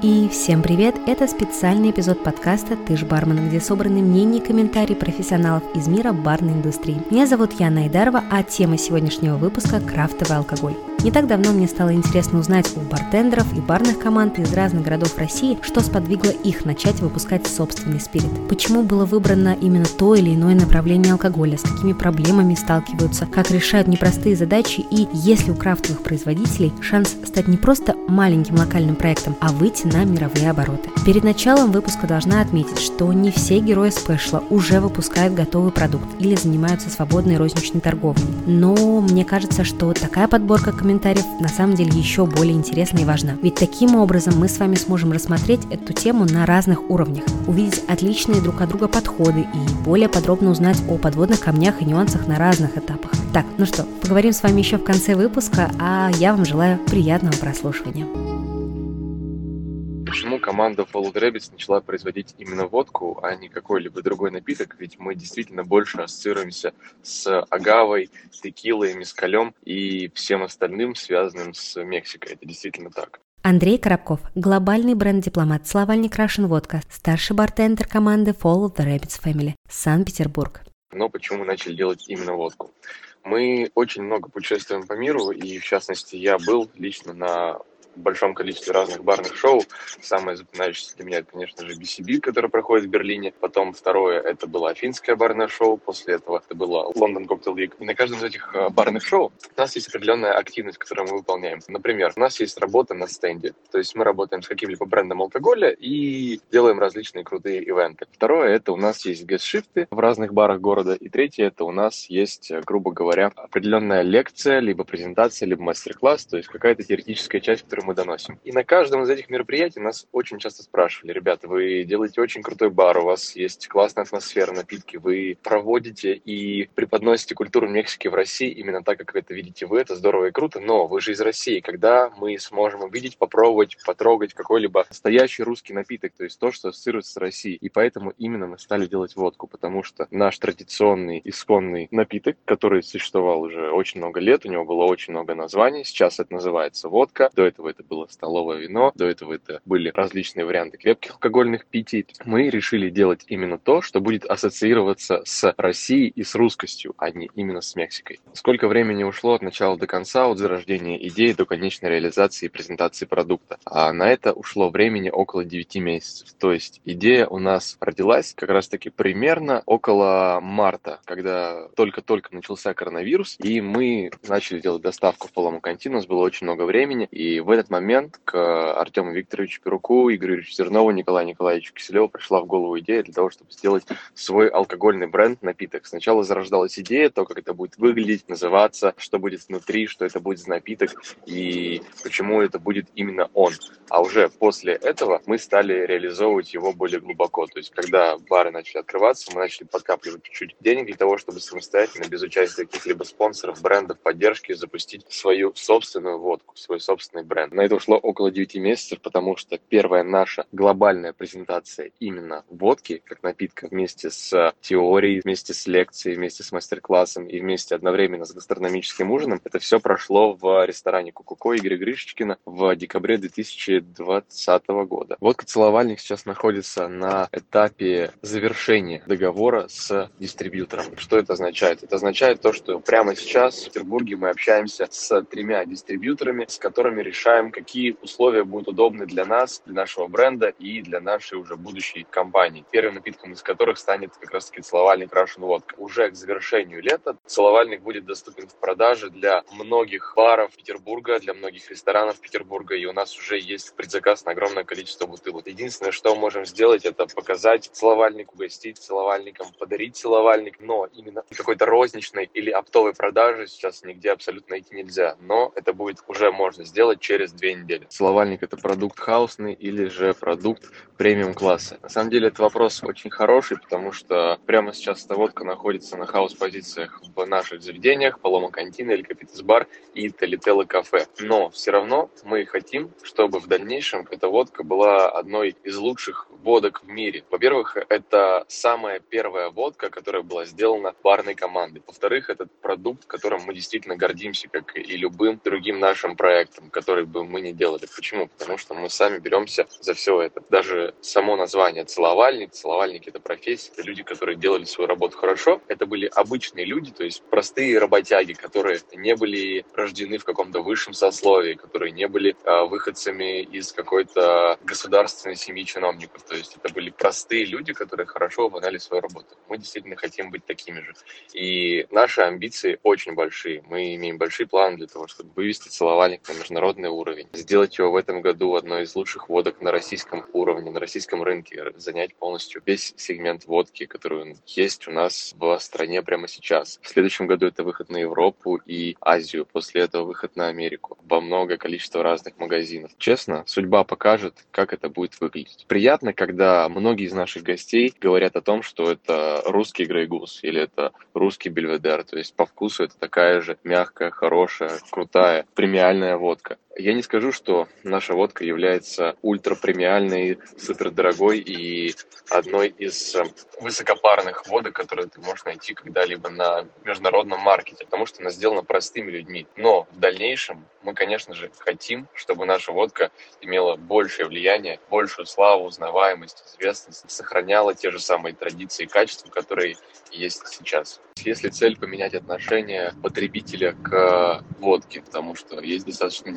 И всем привет! Это специальный эпизод подкаста «Ты ж бармен», где собраны мнения и комментарии профессионалов из мира барной индустрии. Меня зовут Яна Айдарова, а тема сегодняшнего выпуска – крафтовый алкоголь. Не так давно мне стало интересно узнать у бартендеров и барных команд из разных городов России, что сподвигло их начать выпускать собственный спирит. Почему было выбрано именно то или иное направление алкоголя, с какими проблемами сталкиваются, как решают непростые задачи и есть ли у крафтовых производителей шанс стать не просто маленьким локальным проектом, а выйти на мировые обороты. Перед началом выпуска должна отметить, что не все герои спешла уже выпускают готовый продукт или занимаются свободной розничной торговлей. Но мне кажется, что такая подборка комментариев на самом деле еще более интересна и важна. Ведь таким образом мы с вами сможем рассмотреть эту тему на разных уровнях, увидеть отличные друг от друга подходы и более подробно узнать о подводных камнях и нюансах на разных этапах. Так, ну что, поговорим с вами еще в конце выпуска, а я вам желаю приятного прослушивания. Почему команда Followed Rabbits начала производить именно водку, а не какой-либо другой напиток? Ведь мы действительно больше ассоциируемся с агавой, текилой, мискалем и всем остальным, связанным с Мексикой. Это действительно так. Андрей Коробков, глобальный бренд-дипломат, словальник Russian Водка, старший бартендер команды Follow the Rabbits Family, Санкт-Петербург. Но почему мы начали делать именно водку? Мы очень много путешествуем по миру, и в частности я был лично на большом количестве разных барных шоу. Самое запоминающееся для меня, это, конечно же, BCB, которое проходит в Берлине. Потом второе, это было финское барное шоу. После этого это было London Cocktail Week. И на каждом из этих э, барных шоу у нас есть определенная активность, которую мы выполняем. Например, у нас есть работа на стенде. То есть мы работаем с каким-либо брендом алкоголя и делаем различные крутые ивенты. Второе, это у нас есть гестшифты в разных барах города. И третье, это у нас есть, э, грубо говоря, определенная лекция, либо презентация, либо мастер-класс, то есть какая-то теоретическая часть, которую мы доносим. И на каждом из этих мероприятий нас очень часто спрашивали, ребята, вы делаете очень крутой бар, у вас есть классная атмосфера, напитки, вы проводите и преподносите культуру Мексики в России именно так, как вы это видите вы, это здорово и круто, но вы же из России, когда мы сможем увидеть, попробовать, потрогать какой-либо настоящий русский напиток, то есть то, что ассоциируется с Россией. И поэтому именно мы стали делать водку, потому что наш традиционный, исконный напиток, который существовал уже очень много лет, у него было очень много названий, сейчас это называется водка, до этого это было столовое вино, до этого это были различные варианты крепких алкогольных питий. Мы решили делать именно то, что будет ассоциироваться с Россией и с русскостью, а не именно с Мексикой. Сколько времени ушло от начала до конца, от зарождения идеи до конечной реализации и презентации продукта? А на это ушло времени около 9 месяцев. То есть идея у нас родилась как раз таки примерно около марта, когда только-только начался коронавирус, и мы начали делать доставку в Палому Канти, у нас было очень много времени, и в этот момент к Артему Викторовичу Перуку, Игорю Ильичу Зернову, Николаю Николаевичу Киселеву пришла в голову идея для того, чтобы сделать свой алкогольный бренд напиток. Сначала зарождалась идея, то, как это будет выглядеть, называться, что будет внутри, что это будет за напиток и почему это будет именно он. А уже после этого мы стали реализовывать его более глубоко. То есть, когда бары начали открываться, мы начали подкапливать чуть-чуть денег для того, чтобы самостоятельно, без участия каких-либо спонсоров, брендов, поддержки, запустить свою собственную водку, свой собственный бренд. На это ушло около 9 месяцев, потому что первая наша глобальная презентация именно водки, как напитка, вместе с теорией, вместе с лекцией, вместе с мастер-классом и вместе одновременно с гастрономическим ужином, это все прошло в ресторане Кукуко Игоря Гришечкина в декабре 2020 года. Водка «Целовальник» сейчас находится на этапе завершения договора с дистрибьютором. Что это означает? Это означает то, что прямо сейчас в Петербурге мы общаемся с тремя дистрибьюторами, с которыми решаем какие условия будут удобны для нас, для нашего бренда и для нашей уже будущей компании. Первым напитком из которых станет как раз таки целовальник Russian Vodka. Уже к завершению лета целовальник будет доступен в продаже для многих баров Петербурга, для многих ресторанов Петербурга, и у нас уже есть предзаказ на огромное количество бутылок. Единственное, что можем сделать, это показать целовальник, угостить целовальником, подарить целовальник, но именно какой-то розничной или оптовой продажи сейчас нигде абсолютно найти нельзя. Но это будет уже можно сделать через две недели. Целовальник это продукт хаусный или же продукт премиум класса? На самом деле, это вопрос очень хороший, потому что прямо сейчас эта водка находится на хаус-позициях в наших заведениях, Палома Кантина, Эль Капитес Бар и Талителла Кафе. Но все равно мы хотим, чтобы в дальнейшем эта водка была одной из лучших водок в мире. Во-первых, это самая первая водка, которая была сделана барной командой. Во-вторых, это продукт, которым мы действительно гордимся, как и любым другим нашим проектом, который был бы мы ни делали. Почему? Потому что мы сами беремся за все это. Даже само название целовальник, целовальник это профессия, это люди, которые делали свою работу хорошо. Это были обычные люди, то есть простые работяги, которые не были рождены в каком-то высшем сословии, которые не были э, выходцами из какой-то государственной семьи чиновников. То есть это были простые люди, которые хорошо выполняли свою работу. Мы действительно хотим быть такими же. И наши амбиции очень большие. Мы имеем большие планы для того, чтобы вывести целовальник на международный уровень, сделать его в этом году одной из лучших водок на российском уровне, на российском рынке, занять полностью весь сегмент водки, который есть у нас в стране прямо сейчас. В следующем году это выход на Европу и Азию, после этого выход на Америку, во много количество разных магазинов. Честно, судьба покажет, как это будет выглядеть. Приятно, когда многие из наших гостей говорят о том, что это русский Грейгус или это русский Бельведер, то есть по вкусу это такая же мягкая, хорошая, крутая, премиальная водка. Я не скажу, что наша водка является ультрапремиальной, супердорогой и одной из э, высокопарных водок, которые ты можешь найти когда-либо на международном маркете, потому что она сделана простыми людьми. Но в дальнейшем мы, конечно же, хотим, чтобы наша водка имела большее влияние, большую славу, узнаваемость, известность, сохраняла те же самые традиции и качества, которые есть сейчас. Если цель поменять отношение потребителя к водке, потому что есть достаточно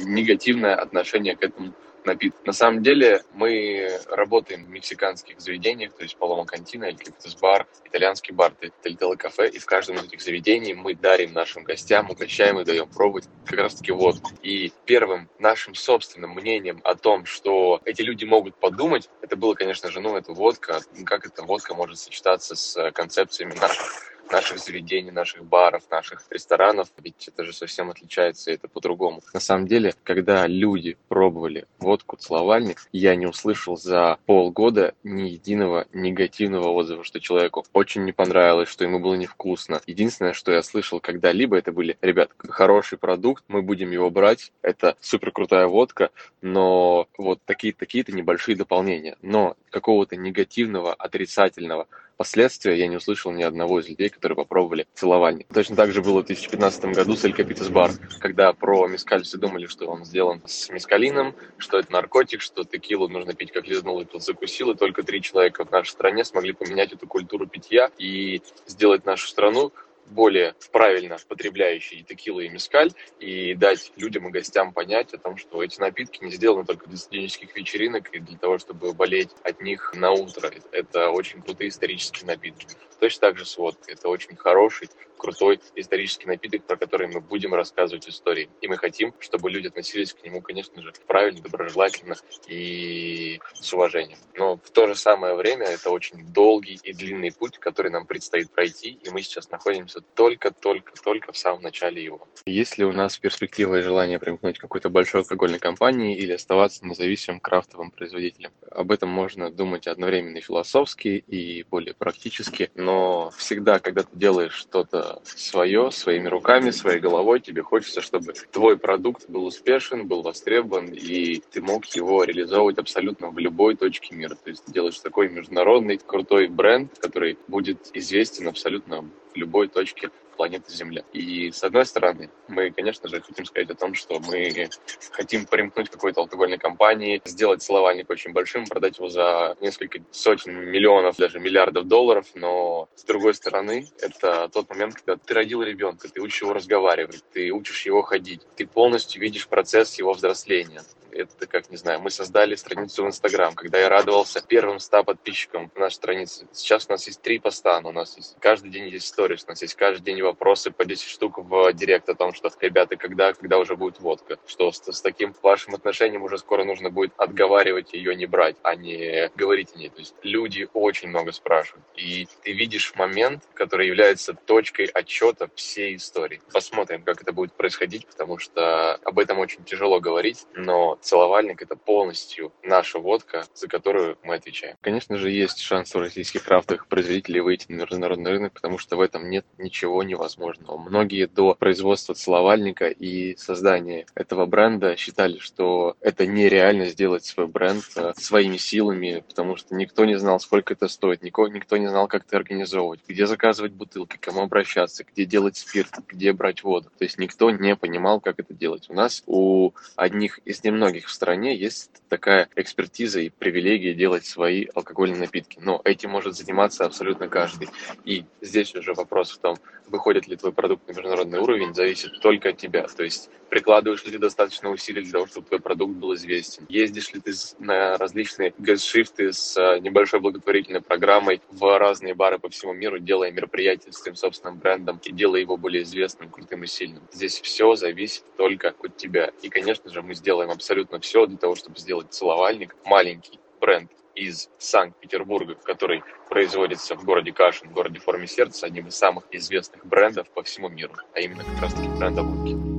негативное отношение к этому напиток. На самом деле мы работаем в мексиканских заведениях, то есть Палома Кантина, Эль бар, итальянский бар, Тельтело кафе, и в каждом из этих заведений мы дарим нашим гостям, угощаем и даем пробовать как раз таки водку. И первым нашим собственным мнением о том, что эти люди могут подумать, это было, конечно же, ну, это водка, как эта водка может сочетаться с концепциями наших наших заведений, наших баров, наших ресторанов, ведь это же совсем отличается, и это по-другому. На самом деле, когда люди пробовали водку «Целовальник», я не услышал за полгода ни единого негативного отзыва, что человеку очень не понравилось, что ему было невкусно. Единственное, что я слышал когда-либо, это были, ребят, хороший продукт, мы будем его брать, это супер крутая водка, но вот такие-то такие небольшие дополнения. Но какого-то негативного, отрицательного последствия я не услышал ни одного из людей, которые попробовали целовальник. Точно так же было в 2015 году с Эль Капитас Бар, когда про мискаль все думали, что он сделан с мискалином, что это наркотик, что текилу нужно пить как лизнул и тут закусил, и только три человека в нашей стране смогли поменять эту культуру питья и сделать нашу страну более правильно потребляющий текилу и мескаль и дать людям и гостям понять о том, что эти напитки не сделаны только для студенческих вечеринок и для того, чтобы болеть от них на утро. Это очень крутые исторические напитки. Точно так же с водкой. Это очень хороший, крутой исторический напиток, про который мы будем рассказывать истории. И мы хотим, чтобы люди относились к нему, конечно же, правильно, доброжелательно и с уважением. Но в то же самое время это очень долгий и длинный путь, который нам предстоит пройти, и мы сейчас находимся только-только-только в самом начале его. Есть ли у нас перспектива и желание примкнуть к какой-то большой алкогольной компании или оставаться независимым крафтовым производителем? Об этом можно думать одновременно и философски, и более практически, но всегда, когда ты делаешь что-то свое, своими руками, своей головой, тебе хочется, чтобы твой продукт был успешен, был востребован, и ты мог его реализовывать абсолютно в любой точке мира. То есть ты делаешь такой международный крутой бренд, который будет известен абсолютно любой точке планеты Земля. И с одной стороны, мы, конечно же, хотим сказать о том, что мы хотим примкнуть к какой-то алкогольной компании, сделать целовальник очень большим, продать его за несколько сотен миллионов, даже миллиардов долларов, но с другой стороны, это тот момент, когда ты родил ребенка, ты учишь его разговаривать, ты учишь его ходить, ты полностью видишь процесс его взросления это как, не знаю, мы создали страницу в Инстаграм, когда я радовался первым 100 подписчикам нашей страницы. Сейчас у нас есть три поста, но у нас есть каждый день есть сторис, у нас есть каждый день вопросы по 10 штук в директ о том, что, ребята, когда, когда уже будет водка, что с, с таким вашим отношением уже скоро нужно будет отговаривать ее не брать, а не говорить о ней. То есть люди очень много спрашивают, и ты видишь момент, который является точкой отчета всей истории. Посмотрим, как это будет происходить, потому что об этом очень тяжело говорить, но целовальник – это полностью наша водка, за которую мы отвечаем. Конечно же, есть шанс у российских крафтовых производителей выйти на международный рынок, потому что в этом нет ничего невозможного. Многие до производства целовальника и создания этого бренда считали, что это нереально сделать свой бренд э, своими силами, потому что никто не знал, сколько это стоит, никто, никто не знал, как это организовывать, где заказывать бутылки, кому обращаться, где делать спирт, где брать воду. То есть никто не понимал, как это делать. У нас у одних из немногих в стране есть такая экспертиза и привилегия делать свои алкогольные напитки. Но этим может заниматься абсолютно каждый. И здесь уже вопрос в том, выходит ли твой продукт на международный уровень, зависит только от тебя. То есть прикладываешь ли ты достаточно усилий для того, чтобы твой продукт был известен. Ездишь ли ты на различные гестшифты с а, небольшой благотворительной программой в разные бары по всему миру, делая мероприятия с твоим собственным брендом и делая его более известным, крутым и сильным. Здесь все зависит только от тебя. И, конечно же, мы сделаем абсолютно все для того, чтобы сделать целовальник маленький бренд из Санкт-Петербурга, который производится в городе Кашин, в городе форме сердца, одним из самых известных брендов по всему миру, а именно как раз таки бренда водки.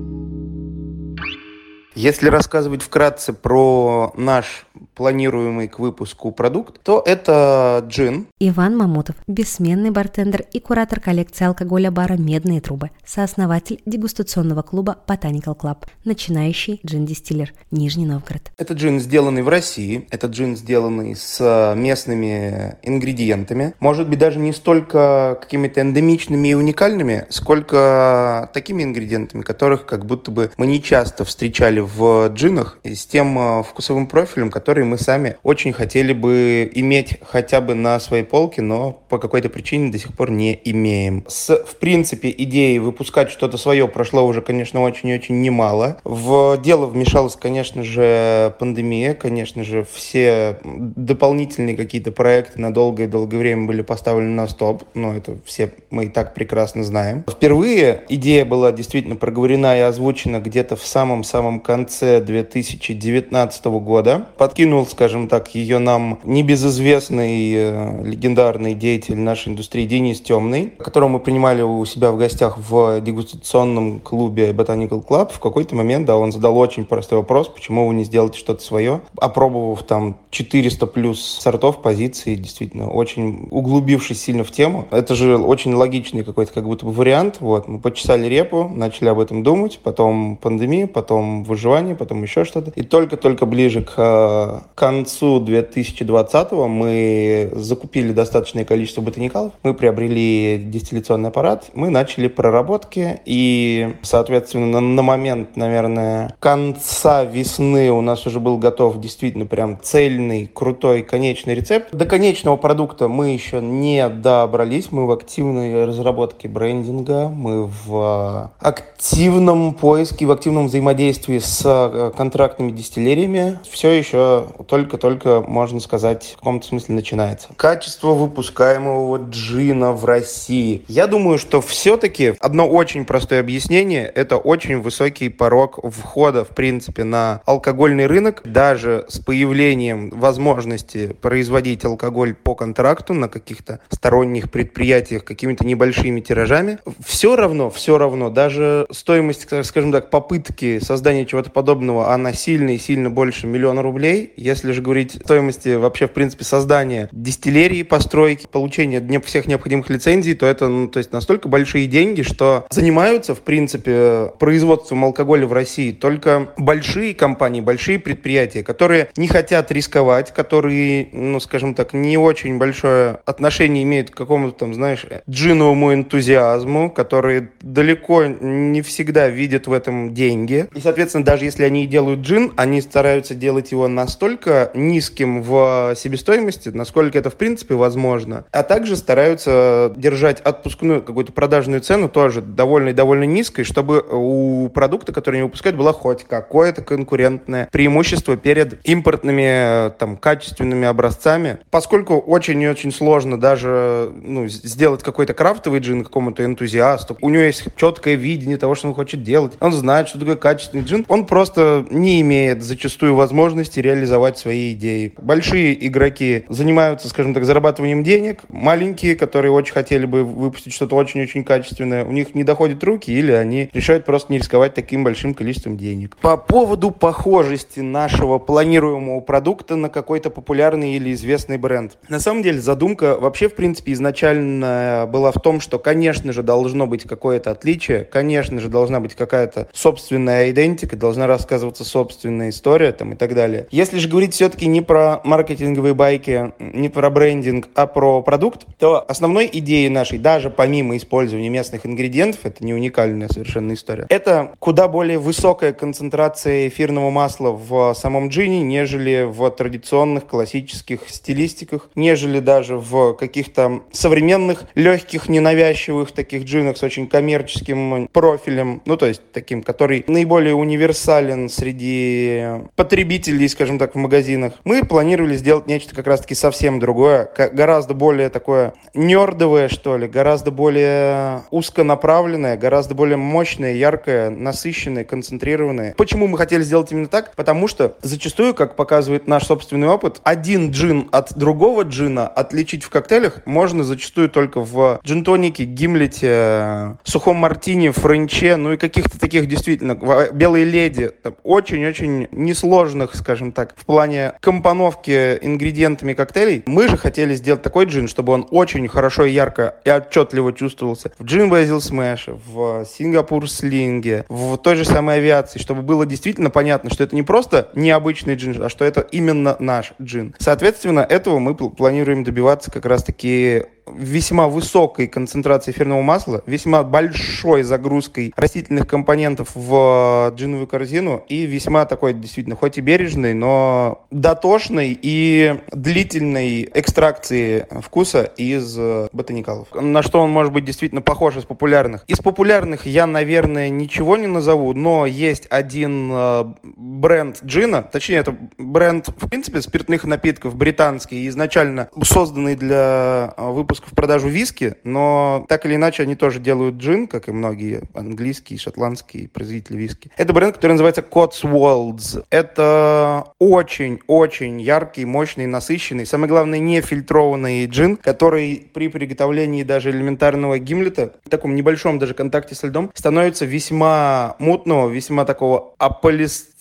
Если рассказывать вкратце про наш планируемый к выпуску продукт, то это джин. Иван Мамутов, бессменный бартендер и куратор коллекции алкоголя бара «Медные трубы», сооснователь дегустационного клуба Botanical Club, начинающий джин-дистиллер, Нижний Новгород. Это джин, сделанный в России, это джин, сделанный с местными ингредиентами, может быть, даже не столько какими-то эндемичными и уникальными, сколько такими ингредиентами, которых как будто бы мы не часто встречали в джинах, и с тем э, вкусовым профилем, который мы сами очень хотели бы иметь хотя бы на своей полке, но по какой-то причине до сих пор не имеем. С, в принципе, идеей выпускать что-то свое прошло уже, конечно, очень и очень немало. В дело вмешалась, конечно же, пандемия, конечно же, все дополнительные какие-то проекты на долгое и долгое время были поставлены на стоп, но это все мы и так прекрасно знаем. Впервые идея была действительно проговорена и озвучена где-то в самом-самом конце 2019 года. Подкинул, скажем так, ее нам небезызвестный э, легендарный деятель нашей индустрии Денис Темный, которого мы принимали у себя в гостях в дегустационном клубе Botanical Club. В какой-то момент, да, он задал очень простой вопрос, почему вы не сделаете что-то свое. Опробовав там 400 плюс сортов, позиций, действительно, очень углубившись сильно в тему. Это же очень логичный какой-то как будто бы вариант. Вот, мы почесали репу, начали об этом думать, потом пандемия, потом выживание потом еще что-то. И только-только ближе к э, концу 2020 мы закупили достаточное количество ботаникалов, мы приобрели дистилляционный аппарат, мы начали проработки, и, соответственно, на, момент, наверное, конца весны у нас уже был готов действительно прям цельный, крутой, конечный рецепт. До конечного продукта мы еще не добрались, мы в активной разработке брендинга, мы в э, активном поиске, в активном взаимодействии с э, контрактными дистиллериями все еще только-только, можно сказать, в каком-то смысле начинается. Качество выпускаемого джина в России. Я думаю, что все-таки одно очень простое объяснение – это очень высокий порог входа, в принципе, на алкогольный рынок. Даже с появлением возможности производить алкоголь по контракту на каких-то сторонних предприятиях какими-то небольшими тиражами, все равно, все равно, даже стоимость, скажем так, попытки создания чего-то подобного, она сильно и сильно больше миллиона рублей. Если же говорить о стоимости вообще, в принципе, создания дистиллерии, постройки, получения всех необходимых лицензий, то это ну, то есть настолько большие деньги, что занимаются, в принципе, производством алкоголя в России только большие компании, большие предприятия, которые не хотят рисковать, которые, ну, скажем так, не очень большое отношение имеют к какому-то там, знаешь, джиновому энтузиазму, которые далеко не всегда видят в этом деньги. И, соответственно, даже если они делают джин, они стараются делать его настолько низким в себестоимости, насколько это в принципе возможно, а также стараются держать отпускную какую-то продажную цену тоже довольно и довольно низкой, чтобы у продукта, который они выпускают, было хоть какое-то конкурентное преимущество перед импортными там качественными образцами. Поскольку очень и очень сложно даже ну, сделать какой-то крафтовый джин какому-то энтузиасту, у него есть четкое видение того, что он хочет делать, он знает, что такое качественный джин, он просто не имеет зачастую возможности реализовать продавать свои идеи. Большие игроки занимаются, скажем так, зарабатыванием денег. Маленькие, которые очень хотели бы выпустить что-то очень-очень качественное, у них не доходят руки или они решают просто не рисковать таким большим количеством денег. По поводу похожести нашего планируемого продукта на какой-то популярный или известный бренд. На самом деле задумка вообще, в принципе, изначально была в том, что, конечно же, должно быть какое-то отличие, конечно же, должна быть какая-то собственная идентика, должна рассказываться собственная история там, и так далее. Если же говорить все-таки не про маркетинговые байки, не про брендинг, а про продукт, то основной идеей нашей, даже помимо использования местных ингредиентов, это не уникальная совершенно история, это куда более высокая концентрация эфирного масла в самом джине, нежели в традиционных классических стилистиках, нежели даже в каких-то современных, легких, ненавязчивых таких джинах с очень коммерческим профилем, ну, то есть таким, который наиболее универсален среди потребителей, скажем так, в магазинах. Мы планировали сделать нечто как раз-таки совсем другое, гораздо более такое нердовое, что ли, гораздо более узконаправленное, гораздо более мощное, яркое, насыщенное, концентрированное. Почему мы хотели сделать именно так? Потому что зачастую, как показывает наш собственный опыт, один джин от другого джина отличить в коктейлях можно зачастую только в джин-тонике, гимлете, сухом мартине, френче, ну и каких-то таких действительно, белые леди, очень-очень несложных, скажем так, в плане компоновки ингредиентами коктейлей. Мы же хотели сделать такой джин, чтобы он очень хорошо ярко и отчетливо чувствовался в джин Basil Smash, в Сингапур Слинге, в той же самой авиации, чтобы было действительно понятно, что это не просто необычный джин, а что это именно наш джин. Соответственно, этого мы планируем добиваться как раз-таки весьма высокой концентрацией эфирного масла, весьма большой загрузкой растительных компонентов в джиновую корзину и весьма такой действительно хоть и бережной, но дотошной и длительной экстракции вкуса из ботаникалов. На что он может быть действительно похож из популярных? Из популярных я, наверное, ничего не назову, но есть один э, бренд джина, точнее, это бренд, в принципе, спиртных напитков британский, изначально созданный для выпуска выпуск в продажу виски, но так или иначе они тоже делают джин, как и многие английские, шотландские производители виски. Это бренд, который называется Cotswolds. Это очень-очень яркий, мощный, насыщенный, самое главное, не фильтрованный джин, который при приготовлении даже элементарного гимлета, в таком небольшом даже контакте со льдом, становится весьма мутного, весьма такого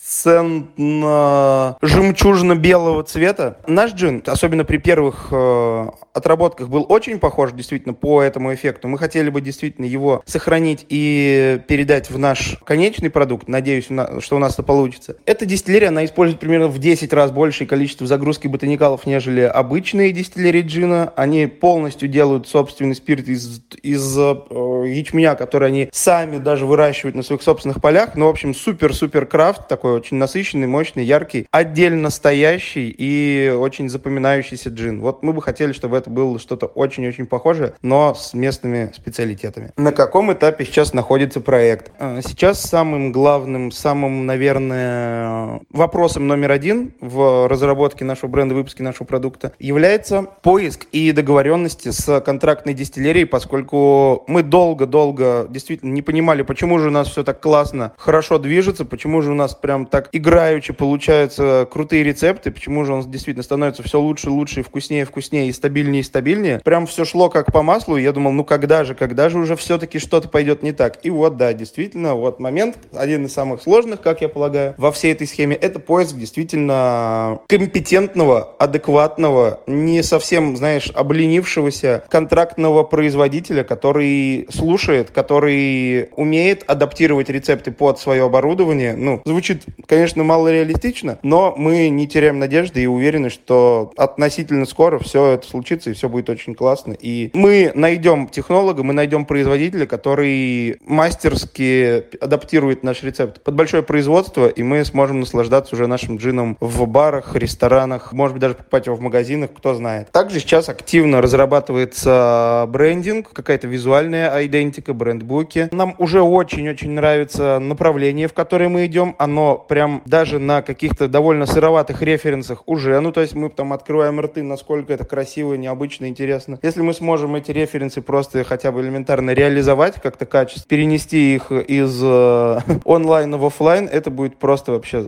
аполис жемчужно-белого цвета. Наш джин, особенно при первых э, отработках, был очень похож действительно по этому эффекту. Мы хотели бы действительно его сохранить и передать в наш конечный продукт. Надеюсь, что у нас это получится. Эта дистиллерия, она использует примерно в 10 раз большее количество загрузки ботаникалов, нежели обычные дистиллерии джина. Они полностью делают собственный спирт из, из э, ячменя, который они сами даже выращивают на своих собственных полях. Ну, в общем, супер-супер крафт такой очень насыщенный, мощный, яркий, отдельно стоящий и очень запоминающийся джин. Вот мы бы хотели, чтобы это было что-то очень-очень похожее, но с местными специалитетами. На каком этапе сейчас находится проект? А, сейчас самым главным, самым, наверное, вопросом номер один в разработке нашего бренда, выпуске нашего продукта является поиск и договоренности с контрактной дистиллерией, поскольку мы долго-долго действительно не понимали, почему же у нас все так классно, хорошо движется, почему же у нас прям так играючи получаются крутые рецепты, почему же он действительно становится все лучше, лучше, вкуснее, вкуснее, и стабильнее, и стабильнее. Прям все шло как по маслу, и я думал, ну когда же, когда же уже все-таки что-то пойдет не так. И вот, да, действительно, вот момент, один из самых сложных, как я полагаю, во всей этой схеме, это поиск действительно компетентного, адекватного, не совсем, знаешь, обленившегося контрактного производителя, который слушает, который умеет адаптировать рецепты под свое оборудование. Ну, звучит конечно, мало реалистично, но мы не теряем надежды и уверены, что относительно скоро все это случится и все будет очень классно. И мы найдем технолога, мы найдем производителя, который мастерски адаптирует наш рецепт под большое производство, и мы сможем наслаждаться уже нашим джином в барах, ресторанах, может быть, даже покупать его в магазинах, кто знает. Также сейчас активно разрабатывается брендинг, какая-то визуальная идентика, брендбуки. Нам уже очень-очень нравится направление, в которое мы идем. Оно прям даже на каких-то довольно сыроватых референсах уже, ну, то есть мы там открываем рты, насколько это красиво, необычно, интересно. Если мы сможем эти референсы просто хотя бы элементарно реализовать как-то качественно, перенести их из э, онлайна в офлайн, это будет просто вообще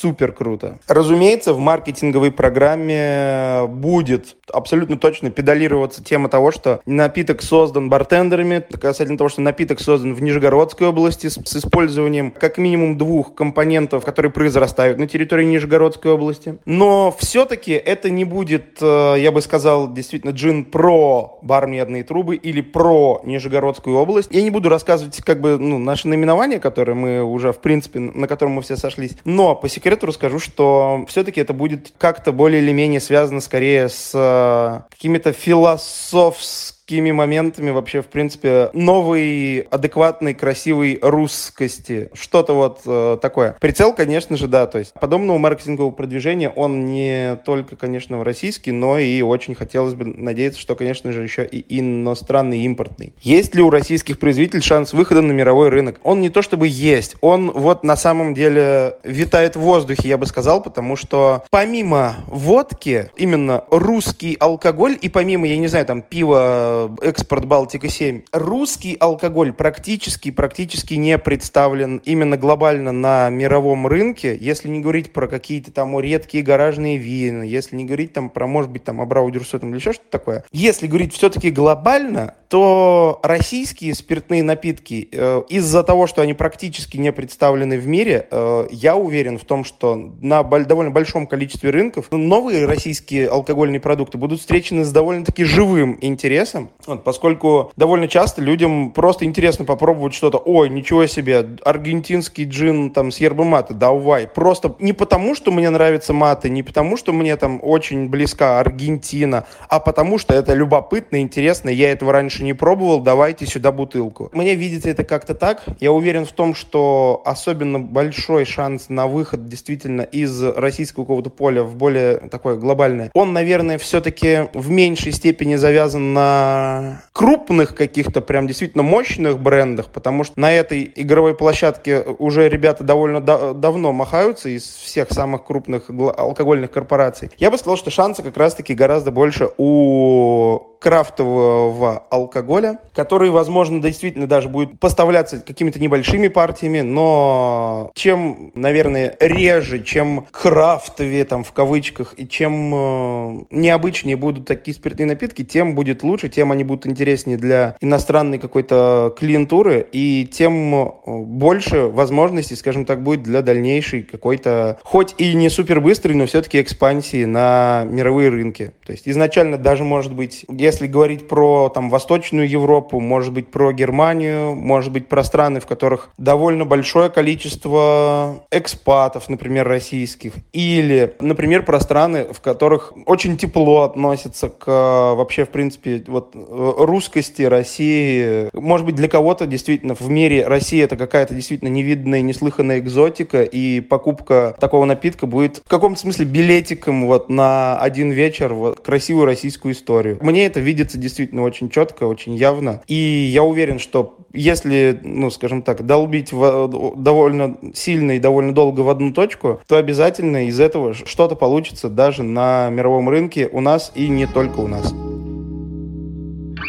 супер круто. Разумеется, в маркетинговой программе будет абсолютно точно педалироваться тема того, что напиток создан бартендерами, касательно того, что напиток создан в Нижегородской области с, с использованием как минимум двух компонентов, которые произрастают на территории Нижегородской области. Но все-таки это не будет, э, я бы сказал, действительно джин про бар медные трубы или про Нижегородскую область. Я не буду рассказывать как бы ну, наши наименования, которые мы уже, в принципе, на котором мы все сошлись. Но по секрету расскажу, что все-таки это будет как-то более или менее связано скорее с э, какими-то философскими какими моментами вообще, в принципе, новой, адекватной, красивой русскости. Что-то вот э, такое. Прицел, конечно же, да. То есть подобного маркетингового продвижения, он не только, конечно, российский, но и очень хотелось бы надеяться, что, конечно же, еще и иностранный, импортный. Есть ли у российских производителей шанс выхода на мировой рынок? Он не то чтобы есть, он вот на самом деле витает в воздухе, я бы сказал, потому что помимо водки, именно русский алкоголь и помимо, я не знаю, там, пива экспорт Балтика-7. Русский алкоголь практически, практически не представлен именно глобально на мировом рынке, если не говорить про какие-то там редкие гаражные вины, если не говорить там про, может быть, там Абрау Дюрсо или еще что-то такое. Если говорить все-таки глобально, то российские спиртные напитки, э, из-за того, что они практически не представлены в мире, э, я уверен в том, что на довольно большом количестве рынков новые российские алкогольные продукты будут встречены с довольно-таки живым интересом, вот, поскольку довольно часто людям просто интересно попробовать что-то, ой, ничего себе, аргентинский джин там с ербы маты, давай. Просто не потому, что мне нравятся маты, не потому, что мне там очень близка Аргентина, а потому, что это любопытно, интересно, я этого раньше раньше не пробовал, давайте сюда бутылку. Мне видится это как-то так. Я уверен в том, что особенно большой шанс на выход действительно из российского какого-то поля в более такое глобальное. Он, наверное, все-таки в меньшей степени завязан на крупных каких-то прям действительно мощных брендах, потому что на этой игровой площадке уже ребята довольно да- давно махаются из всех самых крупных алкогольных корпораций. Я бы сказал, что шансы как раз-таки гораздо больше у крафтового алкоголя, который, возможно, действительно даже будет поставляться какими-то небольшими партиями, но чем, наверное, реже, чем крафтовее, там, в кавычках, и чем э, необычнее будут такие спиртные напитки, тем будет лучше, тем они будут интереснее для иностранной какой-то клиентуры, и тем э, больше возможностей, скажем так, будет для дальнейшей какой-то, хоть и не супер быстрой, но все-таки экспансии на мировые рынки. То есть изначально даже, может быть, если говорить про там Восточную Европу, может быть, про Германию, может быть, про страны, в которых довольно большое количество экспатов, например, российских, или, например, про страны, в которых очень тепло относятся к вообще, в принципе, вот русскости России. Может быть, для кого-то действительно в мире Россия это какая-то действительно невиданная, неслыханная экзотика, и покупка такого напитка будет в каком-то смысле билетиком вот на один вечер в красивую российскую историю. Мне это видится действительно очень четко, очень явно. И я уверен, что если, ну, скажем так, долбить в, довольно сильно и довольно долго в одну точку, то обязательно из этого что-то получится даже на мировом рынке у нас и не только у нас.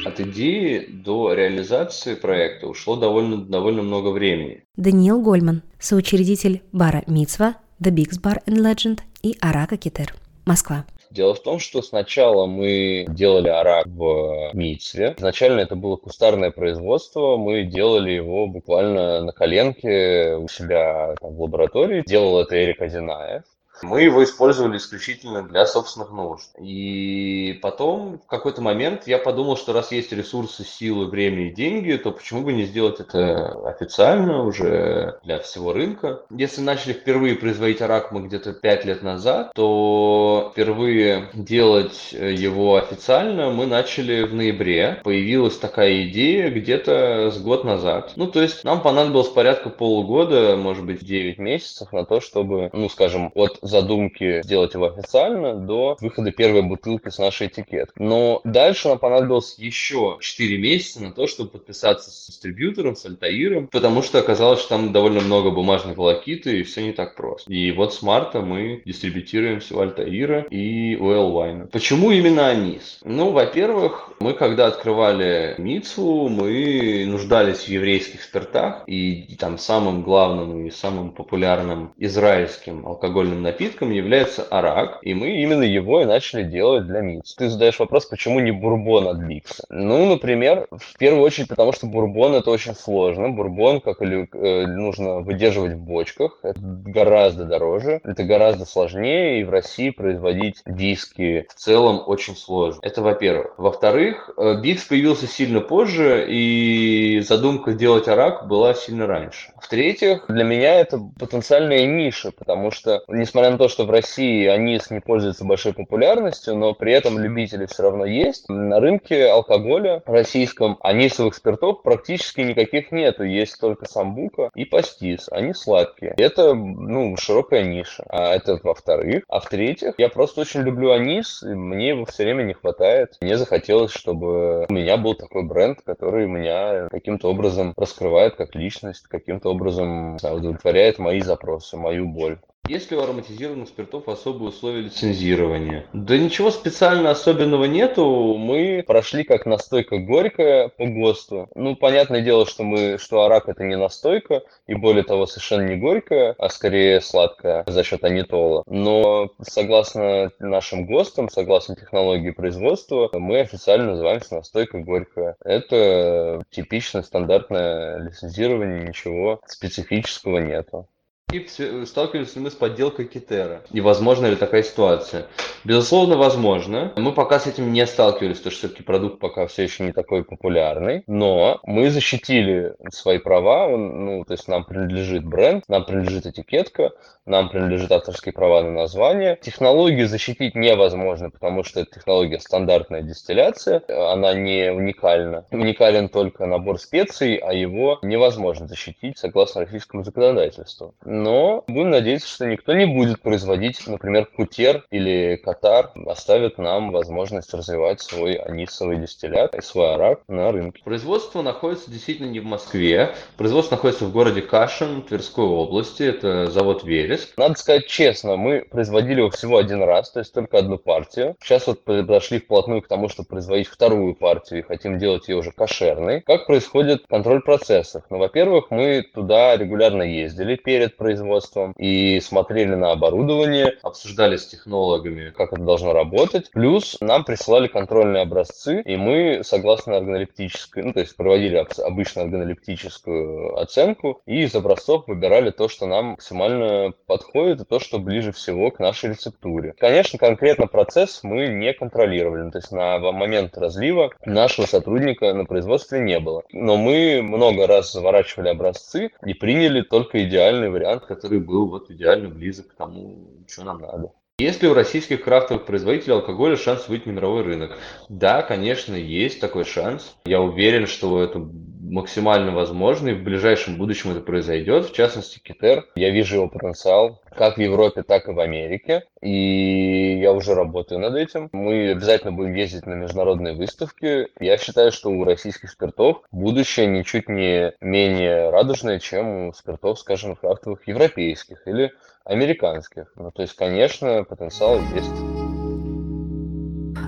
От идеи до реализации проекта ушло довольно, довольно много времени. Даниил Гольман, соучредитель бара Мицва, The Bigs Bar and Legend и Арака Китер, Москва. Дело в том, что сначала мы делали арак в Митсве. Изначально это было кустарное производство. Мы делали его буквально на коленке у себя там, в лаборатории. Делал это Эрик Азинаев. Мы его использовали исключительно для собственных нужд. И потом, в какой-то момент, я подумал, что раз есть ресурсы, силы, время и деньги, то почему бы не сделать это официально уже для всего рынка. Если начали впервые производить арак мы где-то 5 лет назад, то впервые делать его официально мы начали в ноябре. Появилась такая идея где-то с год назад. Ну, то есть нам понадобилось порядка полугода, может быть, 9 месяцев на то, чтобы, ну, скажем, от задумки сделать его официально до выхода первой бутылки с нашей этикеткой. Но дальше нам понадобилось еще 4 месяца на то, чтобы подписаться с дистрибьютором, с Альтаиром, потому что оказалось, что там довольно много бумажной волокиты, и все не так просто. И вот с марта мы дистрибьютируемся у Альтаира и у Элвайна. Почему именно Анис? Ну, во-первых, мы когда открывали Мицу, мы нуждались в еврейских спиртах, и там самым главным и самым популярным израильским алкогольным напитком является арак, и мы именно его и начали делать для Мицу. Ты задаешь вопрос, почему не бурбон от Бикса? Ну, например, в первую очередь потому, что бурбон это очень сложно. Бурбон, как и э, нужно выдерживать в бочках, это гораздо дороже, это гораздо сложнее, и в России производить виски в целом очень сложно. Это во-первых. Во-вторых, э, Бикс появился сильно позже, и задумка делать арак была сильно раньше. В-третьих, для меня это потенциальная ниша, потому что, несмотря на то, что в России анис не пользуется большой популярностью, но при этом любители все равно есть. На рынке алкоголя российском анисовых спиртов практически никаких нету. Есть только самбука и пастис. Они сладкие. Это, ну, широкая ниша. А это во-вторых. А в-третьих, я просто очень люблю анис, и мне его все время не хватает. Мне захотелось, чтобы у меня был такой бренд, который меня каким-то образом раскрывает как личность, каким-то образом удовлетворяет мои запросы, мою боль. Есть ли у ароматизированных спиртов особые условия лицензирования? Да ничего специально особенного нету. Мы прошли как настойка горькая по ГОСТу. Ну, понятное дело, что мы, что арак это не настойка, и более того, совершенно не горькая, а скорее сладкая за счет анитола. Но согласно нашим ГОСТам, согласно технологии производства, мы официально называемся настойка горькая. Это типичное стандартное лицензирование, ничего специфического нету. И сталкивались ли мы с подделкой Китера? И возможно ли такая ситуация? Безусловно, возможно. Мы пока с этим не сталкивались, потому что все-таки продукт пока все еще не такой популярный. Но мы защитили свои права. ну, то есть нам принадлежит бренд, нам принадлежит этикетка, нам принадлежит авторские права на название. Технологию защитить невозможно, потому что это технология стандартная дистилляция. Она не уникальна. Уникален только набор специй, а его невозможно защитить согласно российскому законодательству но будем надеяться, что никто не будет производить, например, кутер или катар, оставит нам возможность развивать свой анисовый дистиллят и свой арак на рынке. Производство находится действительно не в Москве, производство находится в городе Кашин, Тверской области, это завод Вереск. Надо сказать честно, мы производили его всего один раз, то есть только одну партию. Сейчас вот подошли вплотную к тому, чтобы производить вторую партию и хотим делать ее уже кошерной. Как происходит контроль процессов? Ну, во-первых, мы туда регулярно ездили перед производством производством и смотрели на оборудование, обсуждали с технологами, как это должно работать. Плюс нам присылали контрольные образцы, и мы, согласно органолептической, ну, то есть проводили обычно органолептическую оценку, и из образцов выбирали то, что нам максимально подходит, и то, что ближе всего к нашей рецептуре. Конечно, конкретно процесс мы не контролировали, то есть на момент разлива нашего сотрудника на производстве не было. Но мы много раз заворачивали образцы и приняли только идеальный вариант вариант, который был вот идеально близок к тому, что нам надо. Есть ли у российских крафтовых производителей алкоголя шанс выйти на мировой рынок? Да, конечно, есть такой шанс. Я уверен, что это максимально возможно, и в ближайшем будущем это произойдет. В частности, Китер, я вижу его потенциал как в Европе, так и в Америке. И я уже работаю над этим. Мы обязательно будем ездить на международные выставки. Я считаю, что у российских спиртов будущее ничуть не менее радужное, чем у спиртов, скажем, крафтовых европейских или американских. Ну, то есть, конечно, потенциал есть.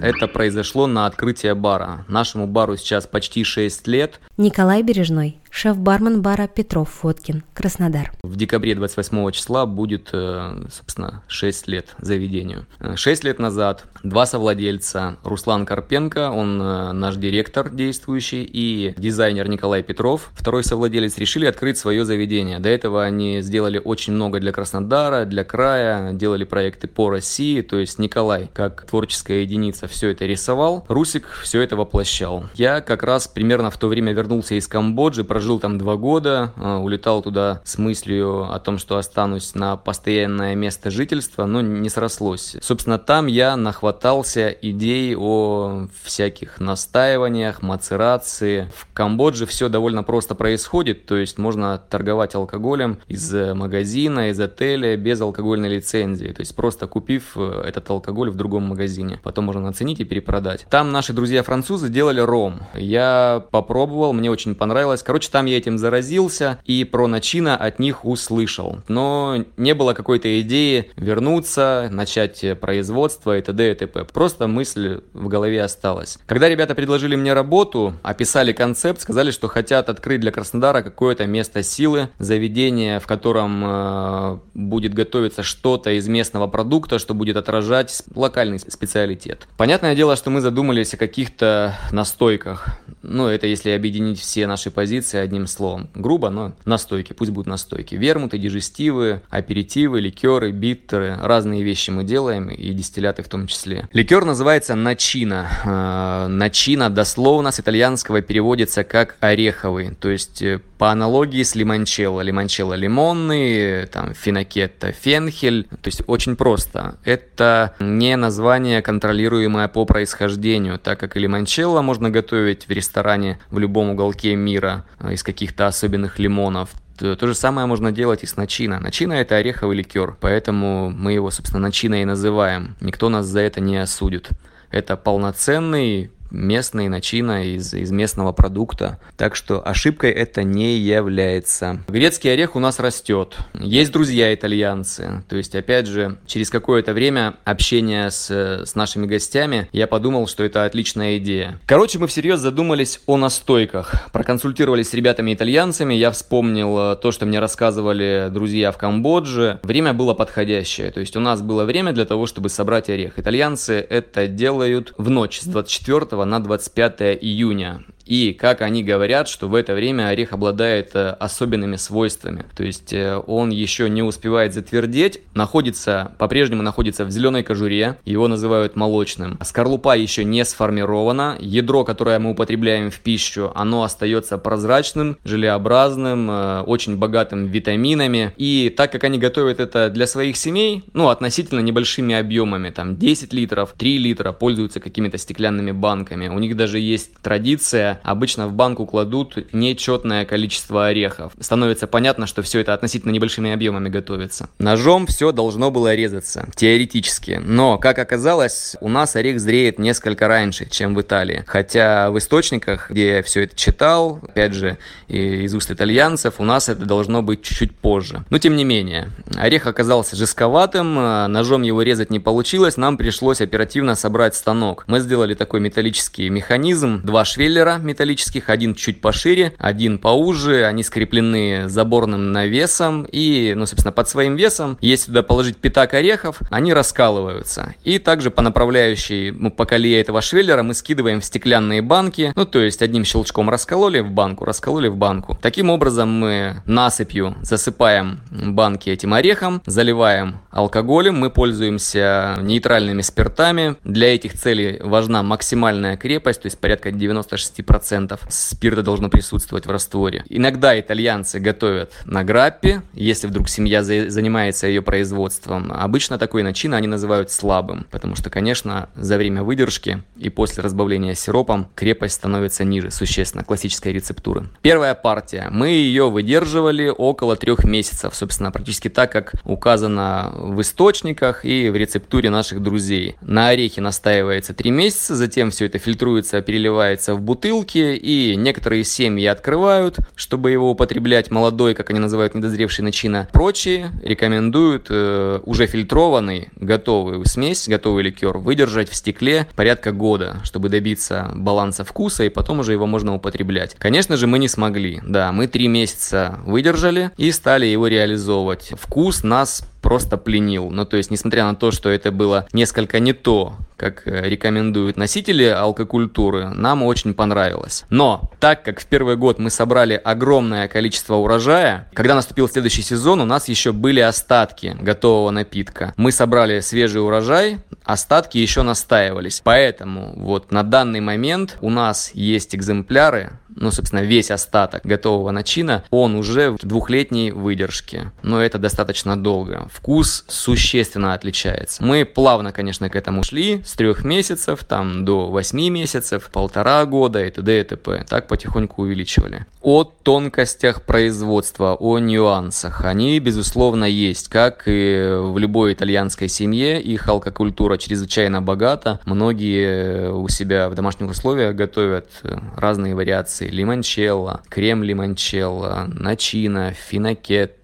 Это произошло на открытии бара. Нашему бару сейчас почти 6 лет. Николай Бережной, шеф-бармен бара Петров Фоткин, Краснодар. В декабре 28 числа будет, э, собственно, 6 лет заведению. 6 лет назад два совладельца, Руслан Карпенко, он э, наш директор действующий, и дизайнер Николай Петров, второй совладелец, решили открыть свое заведение. До этого они сделали очень много для Краснодара, для края, делали проекты по России, то есть Николай, как творческая единица, все это рисовал, Русик все это воплощал. Я как раз примерно в то время вернулся из Камбоджи, прожил там два года, э, улетал туда с мыслью о том, что останусь на постоянное место жительства, но не срослось. Собственно, там я нахватался идей о всяких настаиваниях, мацерации. В Камбодже все довольно просто происходит, то есть можно торговать алкоголем из магазина, из отеля без алкогольной лицензии, то есть просто купив э, этот алкоголь в другом магазине. Потом можно оценить и перепродать. Там наши друзья-французы делали ром. Я попробовал, мне очень понравилось. Короче, там я этим заразился и про начина от них услышал. Но не было какой-то идеи вернуться, начать производство и т.д. и т.п. Просто мысль в голове осталась. Когда ребята предложили мне работу, описали концепт, сказали, что хотят открыть для Краснодара какое-то место силы, заведение, в котором э, будет готовиться что-то из местного продукта, что будет отражать локальный специалитет. Понятное дело, что мы задумались о каких-то настойках. Ну, это если объединить все наши позиции одним словом. Грубо, но настойки, пусть будут настойки. Вермуты, дижестивы, аперитивы, ликеры, биттеры. Разные вещи мы делаем, и дистилляты в том числе. Ликер называется начина. Э, начина дословно с итальянского переводится как ореховый. То есть э, по аналогии с лимончелло. Лимончелло лимонный, там финокетто фенхель. То есть очень просто. Это не название, контролируемое по происхождению, так как и лимончелло можно готовить в ресторане в любом уголке мира из каких-то особенных лимонов. То же самое можно делать и с начина. Начина это ореховый ликер, поэтому мы его, собственно, начиной и называем. Никто нас за это не осудит. Это полноценный местный начина из, из местного продукта. Так что ошибкой это не является. Грецкий орех у нас растет. Есть друзья итальянцы. То есть, опять же, через какое-то время общения с, с нашими гостями, я подумал, что это отличная идея. Короче, мы всерьез задумались о настойках. Проконсультировались с ребятами-итальянцами. Я вспомнил э, то, что мне рассказывали друзья в Камбодже. Время было подходящее. То есть, у нас было время для того, чтобы собрать орех. Итальянцы это делают в ночь с 24 на 25 июня. И как они говорят, что в это время орех обладает э, особенными свойствами. То есть э, он еще не успевает затвердеть, находится, по-прежнему находится в зеленой кожуре, его называют молочным. Скорлупа еще не сформирована, ядро, которое мы употребляем в пищу, оно остается прозрачным, желеобразным, э, очень богатым витаминами. И так как они готовят это для своих семей, ну, относительно небольшими объемами, там 10 литров, 3 литра, пользуются какими-то стеклянными банками. У них даже есть традиция обычно в банку кладут нечетное количество орехов. Становится понятно, что все это относительно небольшими объемами готовится. Ножом все должно было резаться, теоретически. Но, как оказалось, у нас орех зреет несколько раньше, чем в Италии. Хотя в источниках, где я все это читал, опять же, из уст итальянцев, у нас это должно быть чуть-чуть позже. Но, тем не менее, орех оказался жестковатым, ножом его резать не получилось, нам пришлось оперативно собрать станок. Мы сделали такой металлический механизм, два швеллера, металлических, один чуть пошире, один поуже, они скреплены заборным навесом и, ну, собственно, под своим весом, если туда положить пятак орехов, они раскалываются. И также по направляющей, ну, по колее этого швеллера мы скидываем в стеклянные банки, ну, то есть одним щелчком раскололи в банку, раскололи в банку. Таким образом мы насыпью засыпаем банки этим орехом, заливаем алкоголем, мы пользуемся нейтральными спиртами. Для этих целей важна максимальная крепость, то есть порядка 96 10% спирта должно присутствовать в растворе. Иногда итальянцы готовят на граппе, если вдруг семья за занимается ее производством. Обычно такой начин они называют слабым, потому что, конечно, за время выдержки и после разбавления сиропом крепость становится ниже, существенно, классической рецептуры. Первая партия. Мы ее выдерживали около трех месяцев, собственно, практически так, как указано в источниках и в рецептуре наших друзей. На орехе настаивается три месяца, затем все это фильтруется, переливается в бутылку, бутылки, и некоторые семьи открывают, чтобы его употреблять молодой, как они называют, недозревший начина. Прочие рекомендуют э, уже фильтрованный, готовую смесь, готовый ликер выдержать в стекле порядка года, чтобы добиться баланса вкуса, и потом уже его можно употреблять. Конечно же, мы не смогли. Да, мы три месяца выдержали и стали его реализовывать. Вкус нас просто пленил. Ну, то есть, несмотря на то, что это было несколько не то, как э, рекомендуют носители алкокультуры, нам очень понравилось. Но так как в первый год мы собрали огромное количество урожая, когда наступил следующий сезон, у нас еще были остатки готового напитка. Мы собрали свежий урожай, остатки еще настаивались. Поэтому вот на данный момент у нас есть экземпляры, ну, собственно, весь остаток готового начина, он уже в двухлетней выдержке. Но это достаточно долго. Вкус существенно отличается. Мы плавно, конечно, к этому шли, с трех месяцев, там, до восьми месяцев, полтора года и т.д. и т.п. Так потихоньку увеличивали. О тонкостях производства, о нюансах. Они, безусловно, есть. Как и в любой итальянской семье, их алкокультура чрезвычайно богата. Многие у себя в домашних условиях готовят разные вариации вариаций лимончелло, крем лимончелло, начина,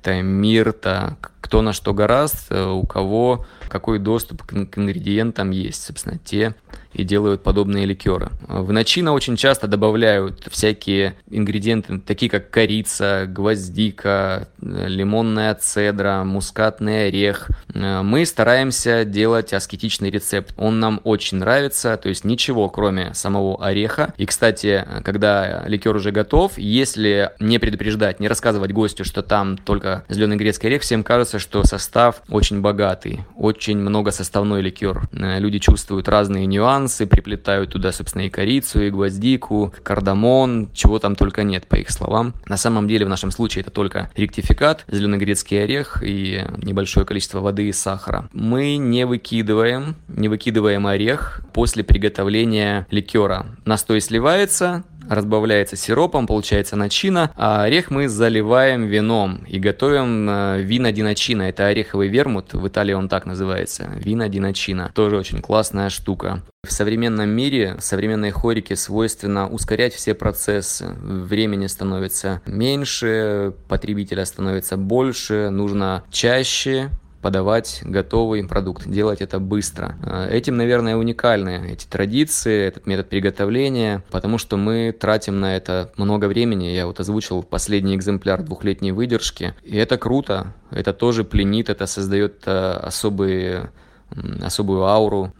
финокетта, мирта, кто на что гораст, э, у кого какой доступ к ингредиентам есть. Собственно, те и делают подобные ликеры. В начино очень часто добавляют всякие ингредиенты, такие как корица, гвоздика, лимонная цедра, мускатный орех. Мы стараемся делать аскетичный рецепт. Он нам очень нравится, то есть ничего кроме самого ореха. И, кстати, когда ликер уже готов, если не предупреждать, не рассказывать гостю, что там только зеленый грецкий орех, всем кажется, что состав очень богатый, очень много составной ликер. Люди чувствуют разные нюансы, приплетают туда, собственно, и корицу, и гвоздику, кардамон, чего там только нет, по их словам. На самом деле, в нашем случае это только ректификат, зеленый грецкий орех и небольшое количество воды и сахара. Мы не выкидываем, не выкидываем орех после приготовления ликера. Настой сливается, разбавляется сиропом, получается начина, а орех мы заливаем вином и готовим э, вина диночина. Это ореховый вермут, в Италии он так называется, вина диночина. Тоже очень классная штука. В современном мире, современной хорике свойственно ускорять все процессы. Времени становится меньше, потребителя становится больше, нужно чаще подавать готовый продукт, делать это быстро. Э, этим, наверное, уникальны эти традиции, этот метод приготовления, потому что мы тратим на это много времени. Я вот озвучил последний экземпляр двухлетней выдержки, и это круто, это тоже пленит, это создает э, особые, особую ауру